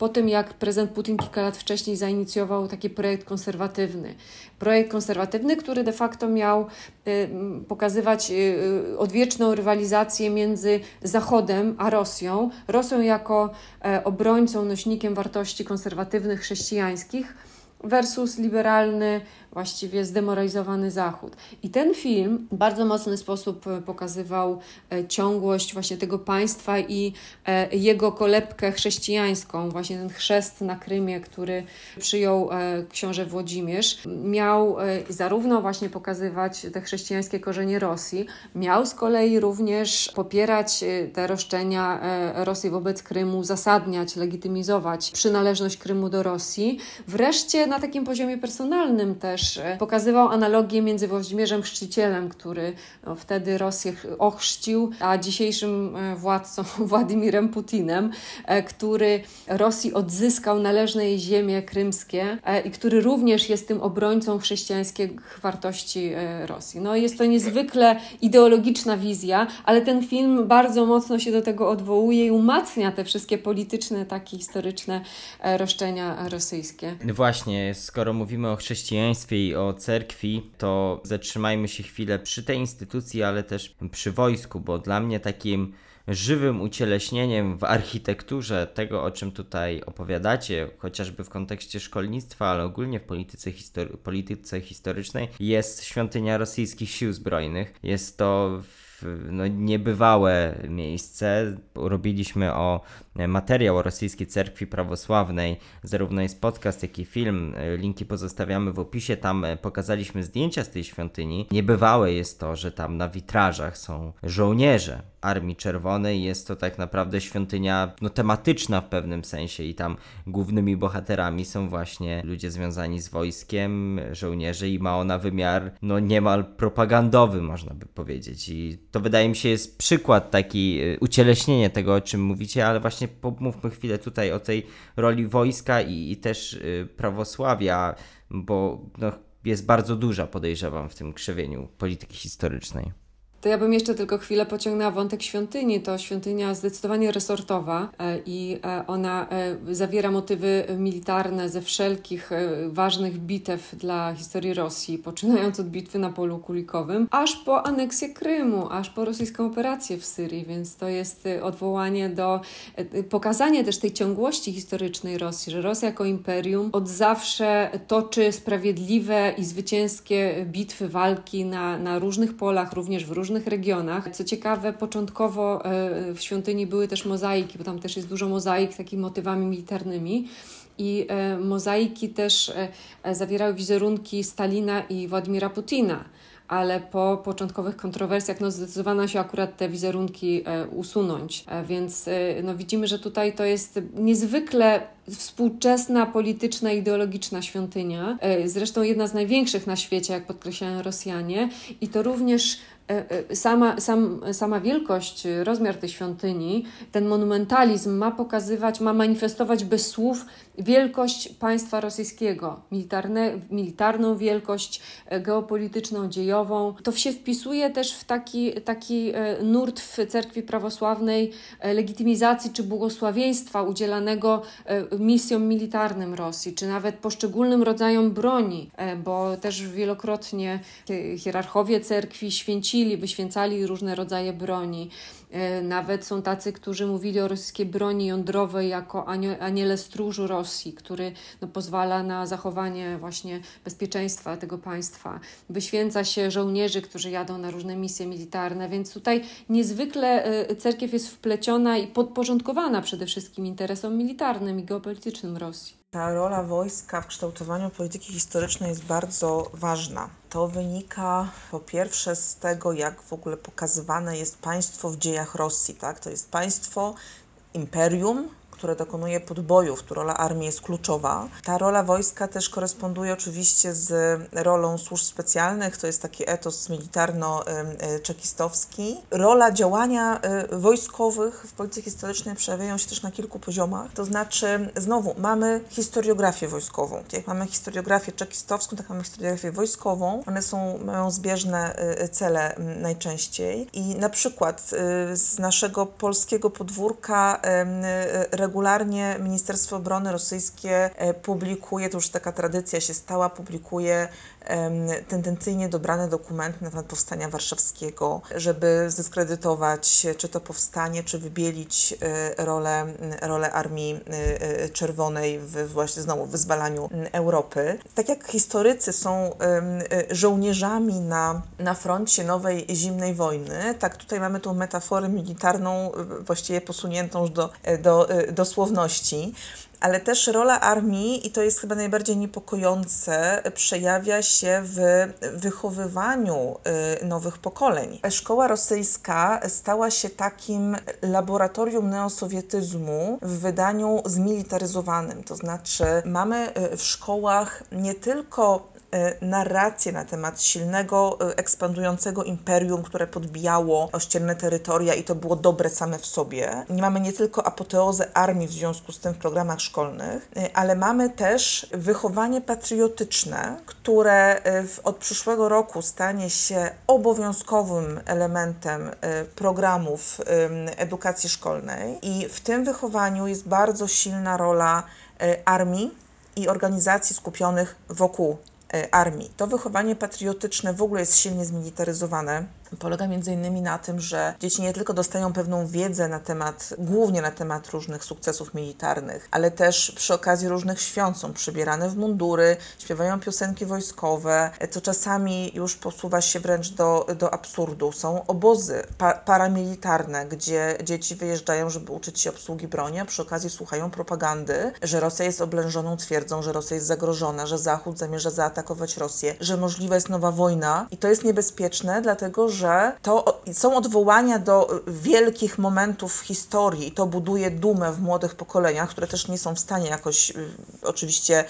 Po tym, jak prezydent Putin kilka lat wcześniej zainicjował taki projekt konserwatywny. Projekt konserwatywny, który de facto miał y, pokazywać y, y, odwieczną rywalizację między Zachodem a Rosją. Rosją jako e, obrońcą, nośnikiem wartości konserwatywnych, chrześcijańskich versus liberalny, właściwie zdemoralizowany Zachód. I ten film w bardzo mocny sposób e, pokazywał e, ciągłość właśnie tego państwa i e, jego kolebkę chrześcijańską, właśnie ten chrzest na Krymie, który przyjął książę Włodzimierz, miał zarówno właśnie pokazywać te chrześcijańskie korzenie Rosji, miał z kolei również popierać te roszczenia Rosji wobec Krymu, uzasadniać, legitymizować przynależność Krymu do Rosji. Wreszcie na takim poziomie personalnym też e, pokazywał analogię między Włodzimierzem Chrzcicielem, który no, wtedy Rosję ch- ochrzcił, a dzisiejszym e, władcą [LAUGHS] Władimirem Putinem, e, który Rosji odzyskał należne jej ziemie krymskie e, i który również jest tym obrońcą chrześcijańskich wartości Rosji. No, jest to niezwykle ideologiczna wizja, ale ten film bardzo mocno się do tego odwołuje i umacnia te wszystkie polityczne, takie historyczne roszczenia rosyjskie. Właśnie, skoro mówimy o chrześcijaństwie i o cerkwi, to zatrzymajmy się chwilę przy tej instytucji, ale też przy wojsku, bo dla mnie takim żywym ucieleśnieniem w architekturze tego, o czym tutaj opowiadacie, chociażby w kontekście szkolnictwa, ale ogólnie w polityce, polityce historycznej, jest świątynia rosyjskich sił zbrojnych. Jest to no, niebywałe miejsce. Robiliśmy o materiał o rosyjskiej cerkwi prawosławnej. Zarówno jest podcast, jak i film. Linki pozostawiamy w opisie. Tam pokazaliśmy zdjęcia z tej świątyni. Niebywałe jest to, że tam na witrażach są żołnierze Armii Czerwonej. Jest to tak naprawdę świątynia no, tematyczna w pewnym sensie i tam głównymi bohaterami są właśnie ludzie związani z wojskiem, żołnierze i ma ona wymiar no niemal propagandowy, można by powiedzieć. I to wydaje mi się jest przykład taki ucieleśnienie tego, o czym mówicie, ale właśnie pomówmy chwilę tutaj o tej roli wojska i, i też y, prawosławia, bo no, jest bardzo duża, podejrzewam, w tym krzewieniu polityki historycznej. To ja bym jeszcze tylko chwilę pociągnęła wątek świątyni. To świątynia zdecydowanie resortowa e, i e, ona e, zawiera motywy militarne ze wszelkich ważnych bitew dla historii Rosji, poczynając od bitwy na polu kulikowym, aż po aneksję Krymu, aż po rosyjską operację w Syrii, więc to jest odwołanie do pokazania też tej ciągłości historycznej Rosji, że Rosja jako imperium od zawsze toczy sprawiedliwe i zwycięskie bitwy, walki na, na różnych polach, również w różnych różnych regionach. Co ciekawe, początkowo e, w świątyni były też mozaiki, bo tam też jest dużo mozaik takimi motywami militarnymi. I e, mozaiki też e, zawierały wizerunki Stalina i Władimira Putina ale po początkowych kontrowersjach no, zdecydowano się akurat te wizerunki usunąć. Więc no, widzimy, że tutaj to jest niezwykle współczesna, polityczna, ideologiczna świątynia. Zresztą jedna z największych na świecie, jak podkreślają Rosjanie, i to również sama, sam, sama wielkość, rozmiar tej świątyni, ten monumentalizm ma pokazywać, ma manifestować bez słów wielkość państwa rosyjskiego, militarne, militarną wielkość, e, geopolityczną, dziejową. To się wpisuje też w taki, taki nurt w cerkwi prawosławnej legitymizacji czy błogosławieństwa udzielanego misjom militarnym Rosji, czy nawet poszczególnym rodzajom broni, bo też wielokrotnie hierarchowie cerkwi święcili czcili, wyświęcali różne rodzaje broni. E, nawet są tacy, którzy mówili o rosyjskiej broni jądrowej jako aniele stróżu Rosji, który no, pozwala na zachowanie właśnie bezpieczeństwa tego państwa. Wyświęca się żołnierzy, którzy jadą na różne misje militarne, więc tutaj niezwykle e, cerkiew jest wpleciona i podporządkowana przede wszystkim interesom militarnym i geopolitycznym Rosji. Ta rola wojska w kształtowaniu polityki historycznej jest bardzo ważna. To wynika po pierwsze z tego, jak w ogóle pokazywane jest państwo w dziejach Rosji. Tak? To jest państwo, imperium, które dokonuje podbojów, tu rola armii jest kluczowa. Ta rola wojska też koresponduje oczywiście z rolą służb specjalnych, to jest taki etos militarno-czekistowski. Rola działania y, wojskowych w polityce historycznej przejawiają się też na kilku poziomach, to znaczy znowu mamy historiografię wojskową. Jak mamy historiografię czekistowską, tak mamy historiografię wojskową. One są, mają zbieżne y, cele najczęściej i na przykład y, z naszego polskiego podwórka Ministerstwo Obrony rosyjskie e, publikuje, to już taka tradycja się stała, publikuje tendencyjnie dobrane dokumenty na temat powstania warszawskiego, żeby zdyskredytować czy to powstanie, czy wybielić e, rolę, rolę Armii e, Czerwonej w właśnie znowu wyzwalaniu Europy. Tak jak historycy są żołnierzami na, na froncie nowej zimnej wojny, tak tutaj mamy tą metaforę militarną właściwie posuniętą już do, do, dosłowności, ale też rola armii, i to jest chyba najbardziej niepokojące, przejawia się w wychowywaniu y, nowych pokoleń. Szkoła rosyjska stała się takim laboratorium neosowietyzmu w wydaniu zmilitaryzowanym. To znaczy, mamy y, w szkołach nie tylko narrację na temat silnego, y, ekspandującego imperium, które podbijało ościenne terytoria i to było dobre same w sobie. Mamy nie tylko apoteozę armii w związku z tym w programach szkolnych, y, ale mamy też wychowanie patriotyczne, które od przyszłego roku stanie się obowiązkowym elementem programów edukacji szkolnej i w tym wychowaniu jest bardzo silna rola armii i organizacji skupionych wokół armii. To wychowanie patriotyczne w ogóle jest silnie zmilitaryzowane. Polega między innymi na tym, że dzieci nie tylko dostają pewną wiedzę na temat, głównie na temat różnych sukcesów militarnych, ale też przy okazji różnych świąt są przybierane w mundury, śpiewają piosenki wojskowe, co czasami już posuwa się wręcz do, do absurdu. Są obozy pa paramilitarne, gdzie dzieci wyjeżdżają, żeby uczyć się obsługi broni, a przy okazji słuchają propagandy, że Rosja jest oblężoną twierdzą, że Rosja jest zagrożona, że Zachód zamierza zaatakować Rosję, że możliwa jest nowa wojna i to jest niebezpieczne, dlatego że to są odwołania do wielkich momentów historii to buduje dumę w młodych pokoleniach, które też nie są w stanie jakoś y, oczywiście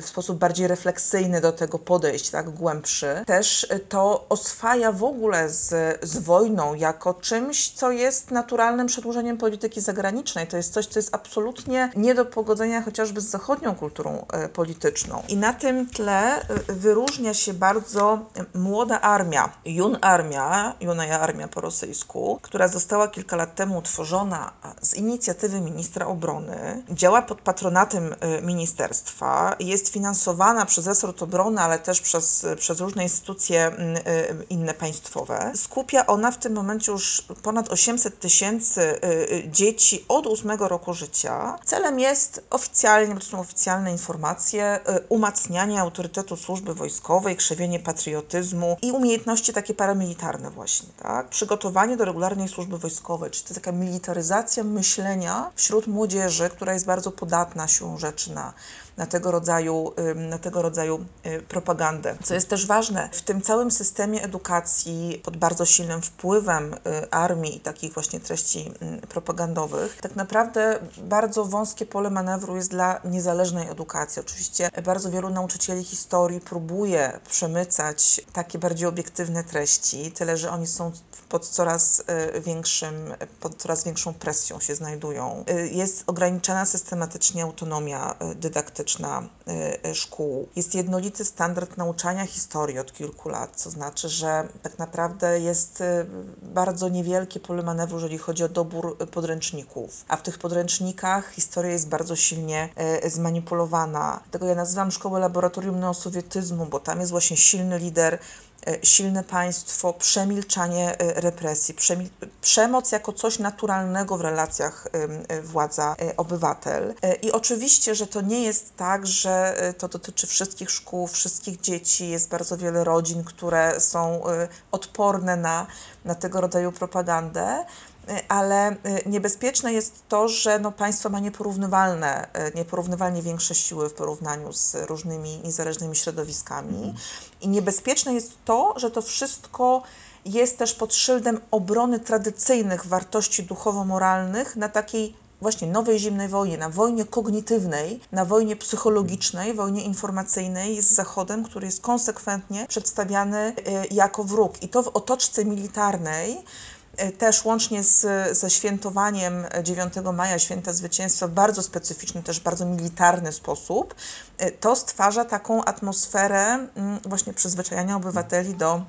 w sposób bardziej refleksyjny do tego podejść, tak, głębszy, też to oswaja w ogóle z, z wojną jako czymś, co jest naturalnym przedłużeniem polityki zagranicznej. To jest coś, co jest absolutnie nie do pogodzenia chociażby z zachodnią kulturą e, polityczną. I na tym tle e, wyróżnia się bardzo młoda armia, Jun Armia, Junaja Armia po rosyjsku, która została kilka lat temu utworzona z inicjatywy ministra obrony, działa pod patronatem e, jest finansowana przez resort obrony, ale też przez, przez różne instytucje mm, y, inne państwowe. Skupia ona w tym momencie już ponad 800 tysięcy y, y, dzieci od 8 roku życia. Celem jest oficjalnie, bo to są oficjalne informacje, umacnianie autorytetu służby wojskowej, krzewienie patriotyzmu i umiejętności takie paramilitarne właśnie, tak? Przygotowanie do regularnej służby wojskowej, czyli to taka militaryzacja myślenia wśród młodzieży, która jest bardzo podatna siłą rzeczy na na tego rodzaju, na tego rodzaju y, propagandę. Co jest też ważne, w tym całym systemie edukacji pod bardzo silnym wpływem y, armii i takich właśnie treści propagandowych, tak naprawdę bardzo wąskie pole manewru jest dla niezależnej edukacji. Oczywiście bardzo wielu nauczycieli historii próbuje przemycać takie bardziej obiektywne treści, tyle że oni są pod coraz y, większym, pod coraz większą presją się znajdują. Jest ograniczana systematycznie autonomia dydaktyczna historyczna y, y, szkół. Jest jednolity standard nauczania historii od kilku lat, co znaczy, że tak naprawdę jest y, bardzo niewielkie pole manewru, jeżeli chodzi o dobór podręczników. A w tych podręcznikach historia jest bardzo silnie zmanipulowana. Tego ja nazywam szkołę laboratorium neosowietyzmu, bo tam jest właśnie silny lider silne państwo, przemilczanie e, represji, przemoc jako coś naturalnego w relacjach e, władza-obywatel. I oczywiście, że to nie jest tak, że to dotyczy wszystkich szkół, wszystkich dzieci. Jest bardzo wiele rodzin, które są odporne na, na tego rodzaju propagandę ale niebezpieczne jest to, że no, państwo ma nieporównywalne, nieporównywalnie większe siły w porównaniu z różnymi niezależnymi środowiskami. Mhm. I niebezpieczne jest to, że to wszystko jest też pod szyldem obrony tradycyjnych wartości duchowo-moralnych na takiej właśnie nowej zimnej wojnie, na wojnie kognitywnej, na wojnie psychologicznej, wojnie informacyjnej z Zachodem, który jest konsekwentnie przedstawiany y, jako wróg. I to w otoczce militarnej y, też łącznie z, ze świętowaniem 9 maja, święta zwycięstwa, w bardzo specyficzny, też bardzo militarny sposób, y, to stwarza taką atmosferę mm, właśnie przyzwyczajania obywateli do,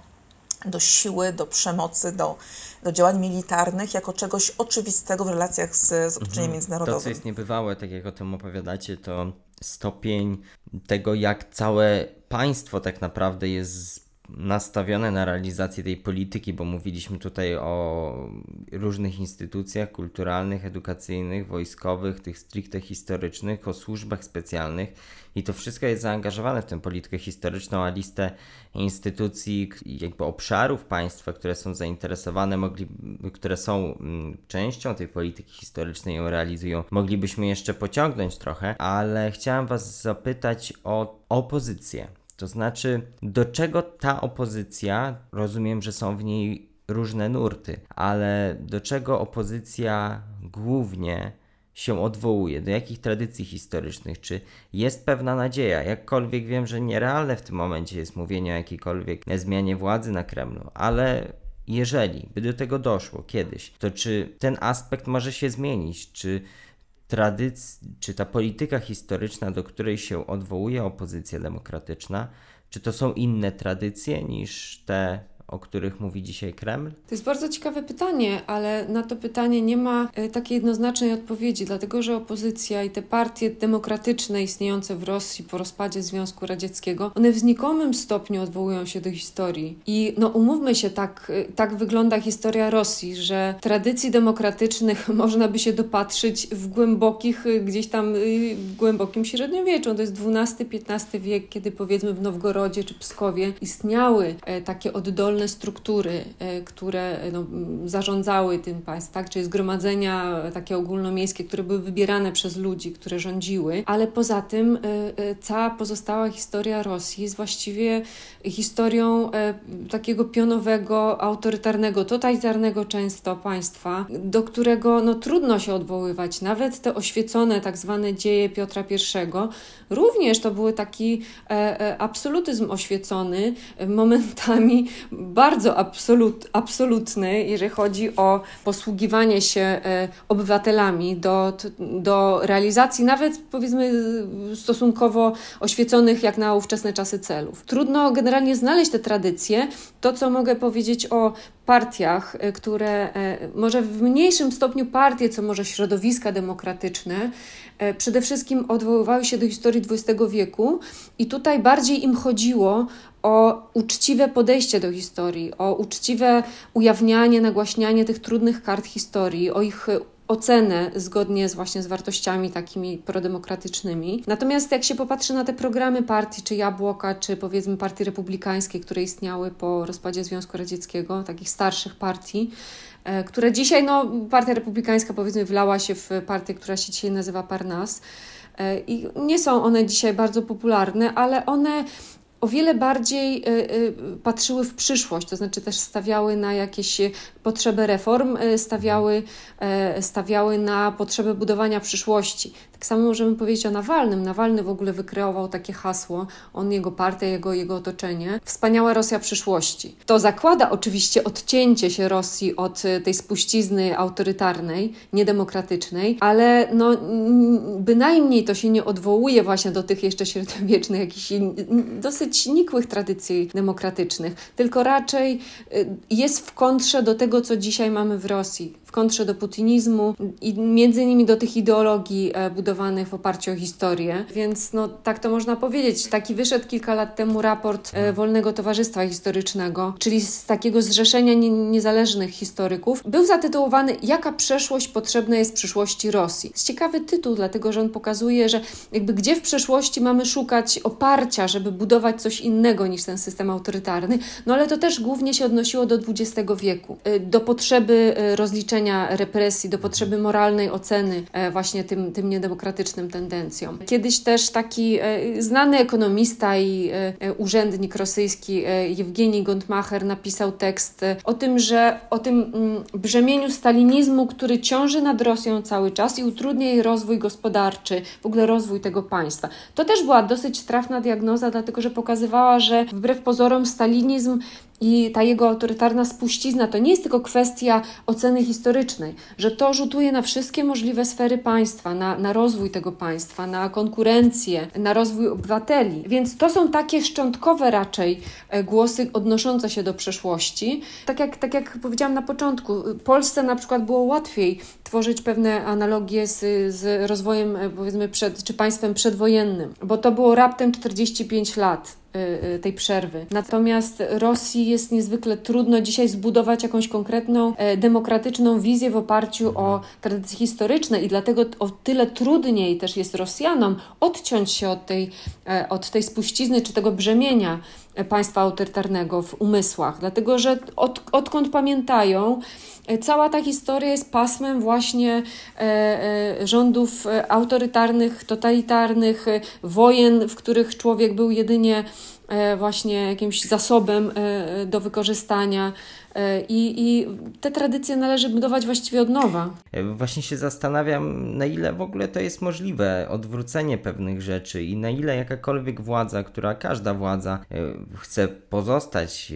do siły, do przemocy, do, do działań militarnych jako czegoś oczywistego w relacjach z, z otoczeniem mhm. międzynarodowym. To, co jest niebywałe, tak jak o tym opowiadacie, to stopień tego, jak całe państwo tak naprawdę jest nastawione na realizację tej polityki, bo mówiliśmy tutaj o różnych instytucjach kulturalnych, edukacyjnych, wojskowych, tych stricte historycznych, o służbach specjalnych. I to wszystko jest zaangażowane w tę politykę historyczną, a listę instytucji, jakby obszarów państwa, które są zainteresowane, mogli, które są mm, częścią tej polityki historycznej, ją realizują, moglibyśmy jeszcze pociągnąć trochę, ale chciałem Was zapytać o opozycję to znaczy, do czego ta opozycja, rozumiem, że są w niej różne nurty, ale do czego opozycja głównie się odwołuje, do jakich tradycji historycznych, czy jest pewna nadzieja, jakkolwiek wiem, że nierealne w tym momencie jest mówienie o jakiejkolwiek zmianie władzy na Kremlu, ale jeżeli by do tego doszło kiedyś, to czy ten aspekt może się zmienić, czy tradycji, czy ta polityka historyczna, do której się odwołuje opozycja demokratyczna, czy to są inne tradycje niż te, o których mówi dzisiaj Kreml? To jest bardzo ciekawe pytanie, ale na to pytanie nie ma e, takiej jednoznacznej odpowiedzi, dlatego że opozycja i te partie demokratyczne istniejące w Rosji po rozpadzie Związku Radzieckiego, one w znikomym stopniu odwołują się do historii. I no umówmy się, tak, e, tak wygląda historia Rosji, że tradycji demokratycznych [LAUGHS] można by się dopatrzyć w głębokich, e, gdzieś tam w głębokim średniowieczu. To jest XII-XV wiek, kiedy powiedzmy w Nowgorodzie czy Pskowie istniały takie oddolne struktury, które no, zarządzały tym państwem, tak? czyli zgromadzenia takie ogólnomiejskie, które były wybierane przez ludzi, które rządziły, ale poza tym cała pozostała historia Rosji jest właściwie historią e, takiego pionowego, autorytarnego, totalitarnego często państwa, do którego no, trudno się odwoływać. Nawet te oświecone tak zwane dzieje Piotra I również to były taki e, e, absolutyzm oświecony, momentami bardzo absolut, absolutny, jeżeli chodzi o posługiwanie się obywatelami do, do realizacji nawet powiedzmy stosunkowo oświeconych jak na ówczesne czasy celów. Trudno generalnie znaleźć te tradycje. To, co mogę powiedzieć o partiach, e, które e, może w mniejszym stopniu partie, co może środowiska demokratyczne, e, przede wszystkim odwoływały się do historii XX wieku i tutaj bardziej im chodziło o uczciwe podejście do historii, o uczciwe ujawnianie, nagłaśnianie tych trudnych kart historii, o ich ocenę zgodnie z właśnie z wartościami takimi prodemokratycznymi. Natomiast jak się popatrzy na te programy partii, czy Jabłoka, czy powiedzmy partii republikańskiej, które istniały po rozpadzie Związku Radzieckiego, takich starszych partii, e, które dzisiaj, no, partia republikańska powiedzmy wlała się w partię, która się dzisiaj nazywa Parnas. E, I nie są one dzisiaj bardzo popularne, ale one o wiele bardziej y, patrzyły w przyszłość, to znaczy też stawiały na jakieś potrzeby reform, stawiały, stawiały na potrzebę budowania przyszłości. Tak samo możemy powiedzieć o Nawalnym. Nawalny w ogóle wykreował takie hasło, on, jego partia, jego, jego otoczenie. Wspaniała Rosja przyszłości. To zakłada oczywiście odcięcie się Rosji od tej spuścizny autorytarnej, niedemokratycznej, ale no, bynajmniej to się nie odwołuje właśnie do tych jeszcze średniowiecznych, jakichś dosyć dosyć nikłych tradycji demokratycznych, tylko raczej y, jest w kontrze do tego, co dzisiaj mamy w Rosji, kontrze do putinizmu i między innymi do tych ideologii e, budowanych w oparciu o historię. Więc no, tak to można powiedzieć. Taki wyszedł kilka lat temu raport e, Wolnego Towarzystwa Historycznego, czyli z takiego zrzeszenia niezależnych historyków. Był zatytułowany Jaka przeszłość potrzebna jest przyszłości Rosji. Jest ciekawy tytuł, dlatego że on pokazuje, że jakby gdzie w przeszłości mamy szukać oparcia, żeby budować coś innego niż ten system autorytarny, no ale to też głównie się odnosiło do XX wieku, e, do potrzeby rozliczenia represji, do potrzeby moralnej oceny e, właśnie tym, tym niedemokratycznym tendencjom. Kiedyś też taki e, znany ekonomista i e, urzędnik rosyjski Jewgeni Gontmacher napisał tekst o tym, że o tym mm, brzemieniu stalinizmu, który ciąży nad Rosją cały czas i utrudnia jej rozwój gospodarczy, w ogóle rozwój tego państwa. To też była dosyć trafna diagnoza, dlatego że pokazywała, że wbrew pozorom stalinizm i ta jego autorytarna spuścizna to nie jest tylko kwestia oceny historycznej, że to rzutuje na wszystkie możliwe sfery państwa, na, na rozwój tego państwa, na konkurencję, na rozwój obywateli. Więc to są takie szczątkowe raczej e, głosy odnoszące się do przeszłości. Tak jak, tak jak powiedziałam na początku, Polsce na przykład było łatwiej tworzyć pewne analogie z, z rozwojem, e, powiedzmy, przed, czy państwem przedwojennym, bo to było raptem 45 lat tej przerwy. Natomiast Rosji jest niezwykle trudno dzisiaj zbudować jakąś konkretną, e, demokratyczną wizję w oparciu o tradycje historyczne i dlatego o tyle trudniej też jest Rosjanom odciąć się od tej, e, od tej spuścizny czy tego brzemienia państwa autorytarnego w umysłach, dlatego że od, odkąd pamiętają, Cała ta historia jest pasmem właśnie rządów autorytarnych, totalitarnych, wojen, w których człowiek był jedynie E, właśnie jakimś zasobem e, do wykorzystania. E, I, I te tradycje należy budować właściwie od nowa. Właśnie się zastanawiam, na ile w ogóle to jest możliwe, odwrócenie pewnych rzeczy i na ile jakakolwiek władza, która każda władza chce pozostać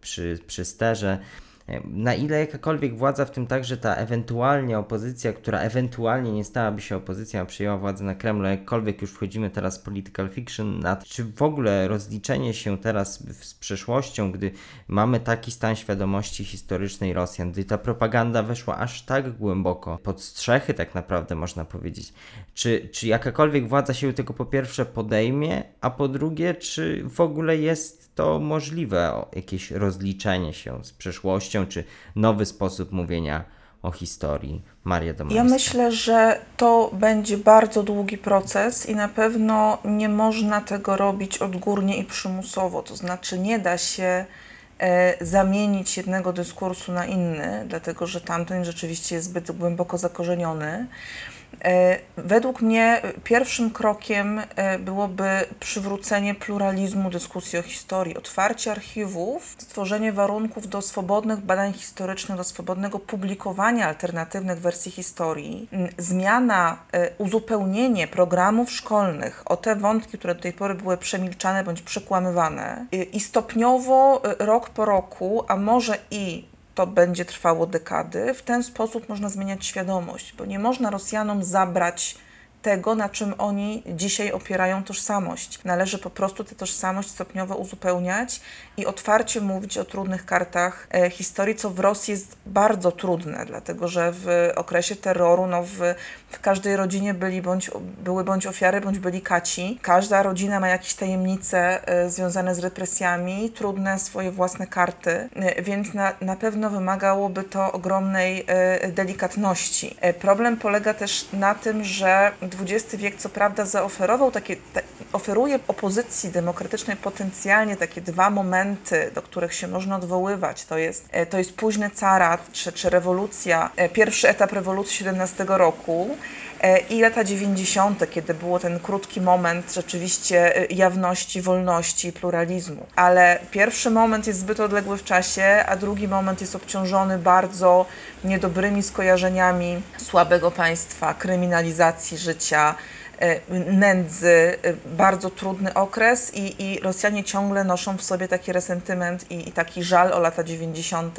przy, przy sterze E, Na ile jakakolwiek władza, w tym także ta ewentualnie opozycja, która ewentualnie nie stałaby się opozycją, a przyjęła władzę na Kremlu, jakkolwiek już wchodzimy teraz w political fiction, nad, czy w ogóle rozliczenie się teraz z przeszłością, gdy mamy taki stan świadomości historycznej Rosjan, gdy ta propaganda weszła aż tak głęboko, pod strzechy tak naprawdę można powiedzieć, czy, czy jakakolwiek władza się tego po pierwsze podejmie, a po drugie, czy w ogóle jest to możliwe, jakieś rozliczenie się z przeszłością, czy nowy sposób mówienia o historii? Maria Domańska. Ja myślę, że to będzie bardzo długi proces i na pewno nie można tego robić odgórnie i przymusowo. To znaczy, nie da się e, zamienić jednego dyskursu na inny, dlatego że tamten rzeczywiście jest zbyt głęboko zakorzeniony. E, Według mnie pierwszym krokiem e, byłoby przywrócenie pluralizmu dyskusji o historii, otwarcie archiwów, stworzenie warunków do swobodnych badań historycznych, do swobodnego publikowania alternatywnych wersji historii, m, zmiana, e, uzupełnienie programów szkolnych o te wątki, które do tej pory były przemilczane bądź przekłamywane i stopniowo, rok po roku, a może i to będzie trwało dekady. W ten sposób można zmieniać świadomość, bo nie można Rosjanom zabrać tego, na czym oni dzisiaj opierają tożsamość. Należy po prostu tę tożsamość stopniowo uzupełniać i otwarcie mówić o trudnych kartach e, historii, co w Rosji jest bardzo trudne, dlatego że w okresie terroru no, w, w każdej rodzinie byli bądź, były bądź ofiary, bądź byli kaci. Każda rodzina ma jakieś tajemnice e, związane z represjami, trudne swoje własne karty, e, więc na, na pewno wymagałoby to ogromnej e, delikatności. Problem polega też na tym, że XX wiek co prawda zaoferował takie, oferuje opozycji demokratycznej potencjalnie takie dwa momenty, do których się można odwoływać. To jest, to jest późny carat czy, czy rewolucja, pierwszy etap rewolucji 17 roku i lata 90., kiedy było ten krótki moment rzeczywiście e, jawności, wolności i pluralizmu. Ale pierwszy moment jest zbyt odległy w czasie, a drugi moment jest obciążony bardzo niedobrymi skojarzeniami słabego państwa, kryminalizacji życia, e, nędzy, e, bardzo trudny okres i, i Rosjanie ciągle noszą w sobie taki resentyment i, i taki żal o lata 90.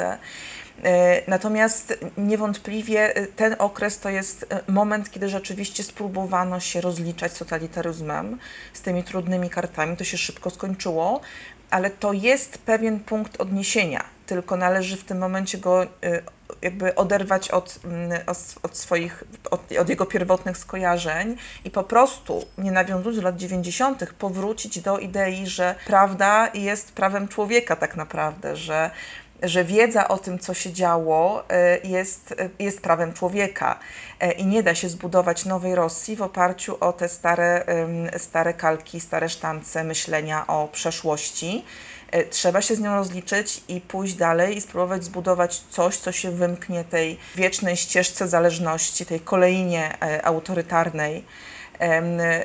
E, Natomiast niewątpliwie e, ten okres to jest e, moment, kiedy rzeczywiście spróbowano się rozliczać z totalitaryzmem, z tymi trudnymi kartami. To się szybko skończyło, ale to jest pewien punkt odniesienia, tylko należy w tym momencie go jakby oderwać od, od, od swoich, od, od jego pierwotnych skojarzeń i po prostu, nie nawiązując do lat 90., powrócić do idei, że prawda jest prawem człowieka tak naprawdę, że że wiedza o tym, co się działo, e, jest, e, jest prawem człowieka E, i nie da się zbudować nowej Rosji w oparciu o te stare, stare kalki, stare sztance myślenia o przeszłości. Trzeba się z nią rozliczyć i pójść dalej i spróbować zbudować coś, co się wymknie tej wiecznej ścieżce zależności, tej kolejnie autorytarnej.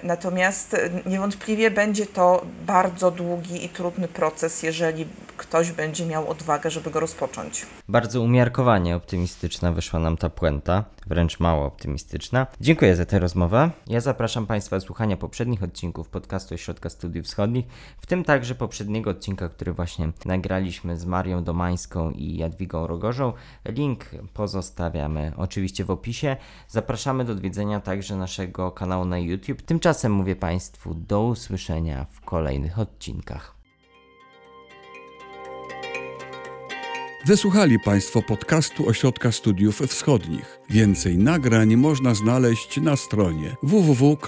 Natomiast niewątpliwie będzie to bardzo długi i trudny proces, jeżeli ktoś będzie miał odwagę, żeby go rozpocząć. Bardzo umiarkowanie optymistyczna wyszła nam ta puenta, wręcz mało optymistyczna. Dziękuję za tę rozmowę. Ja zapraszam Państwa do słuchania poprzednich odcinków podcastu Ośrodka Studiów Wschodnich, w tym także poprzedniego odcinka, który właśnie nagraliśmy z Marią Domańską i Jadwigą Rogorzą. Link pozostawiamy oczywiście w opisie. Zapraszamy do odwiedzenia także naszego kanału na YouTube. Tymczasem mówię Państwu do usłyszenia w kolejnych odcinkach. Wysłuchali Państwo podcastu Ośrodka Studiów Wschodnich. Więcej nagrań można znaleźć na stronie www.osw.waw.pl.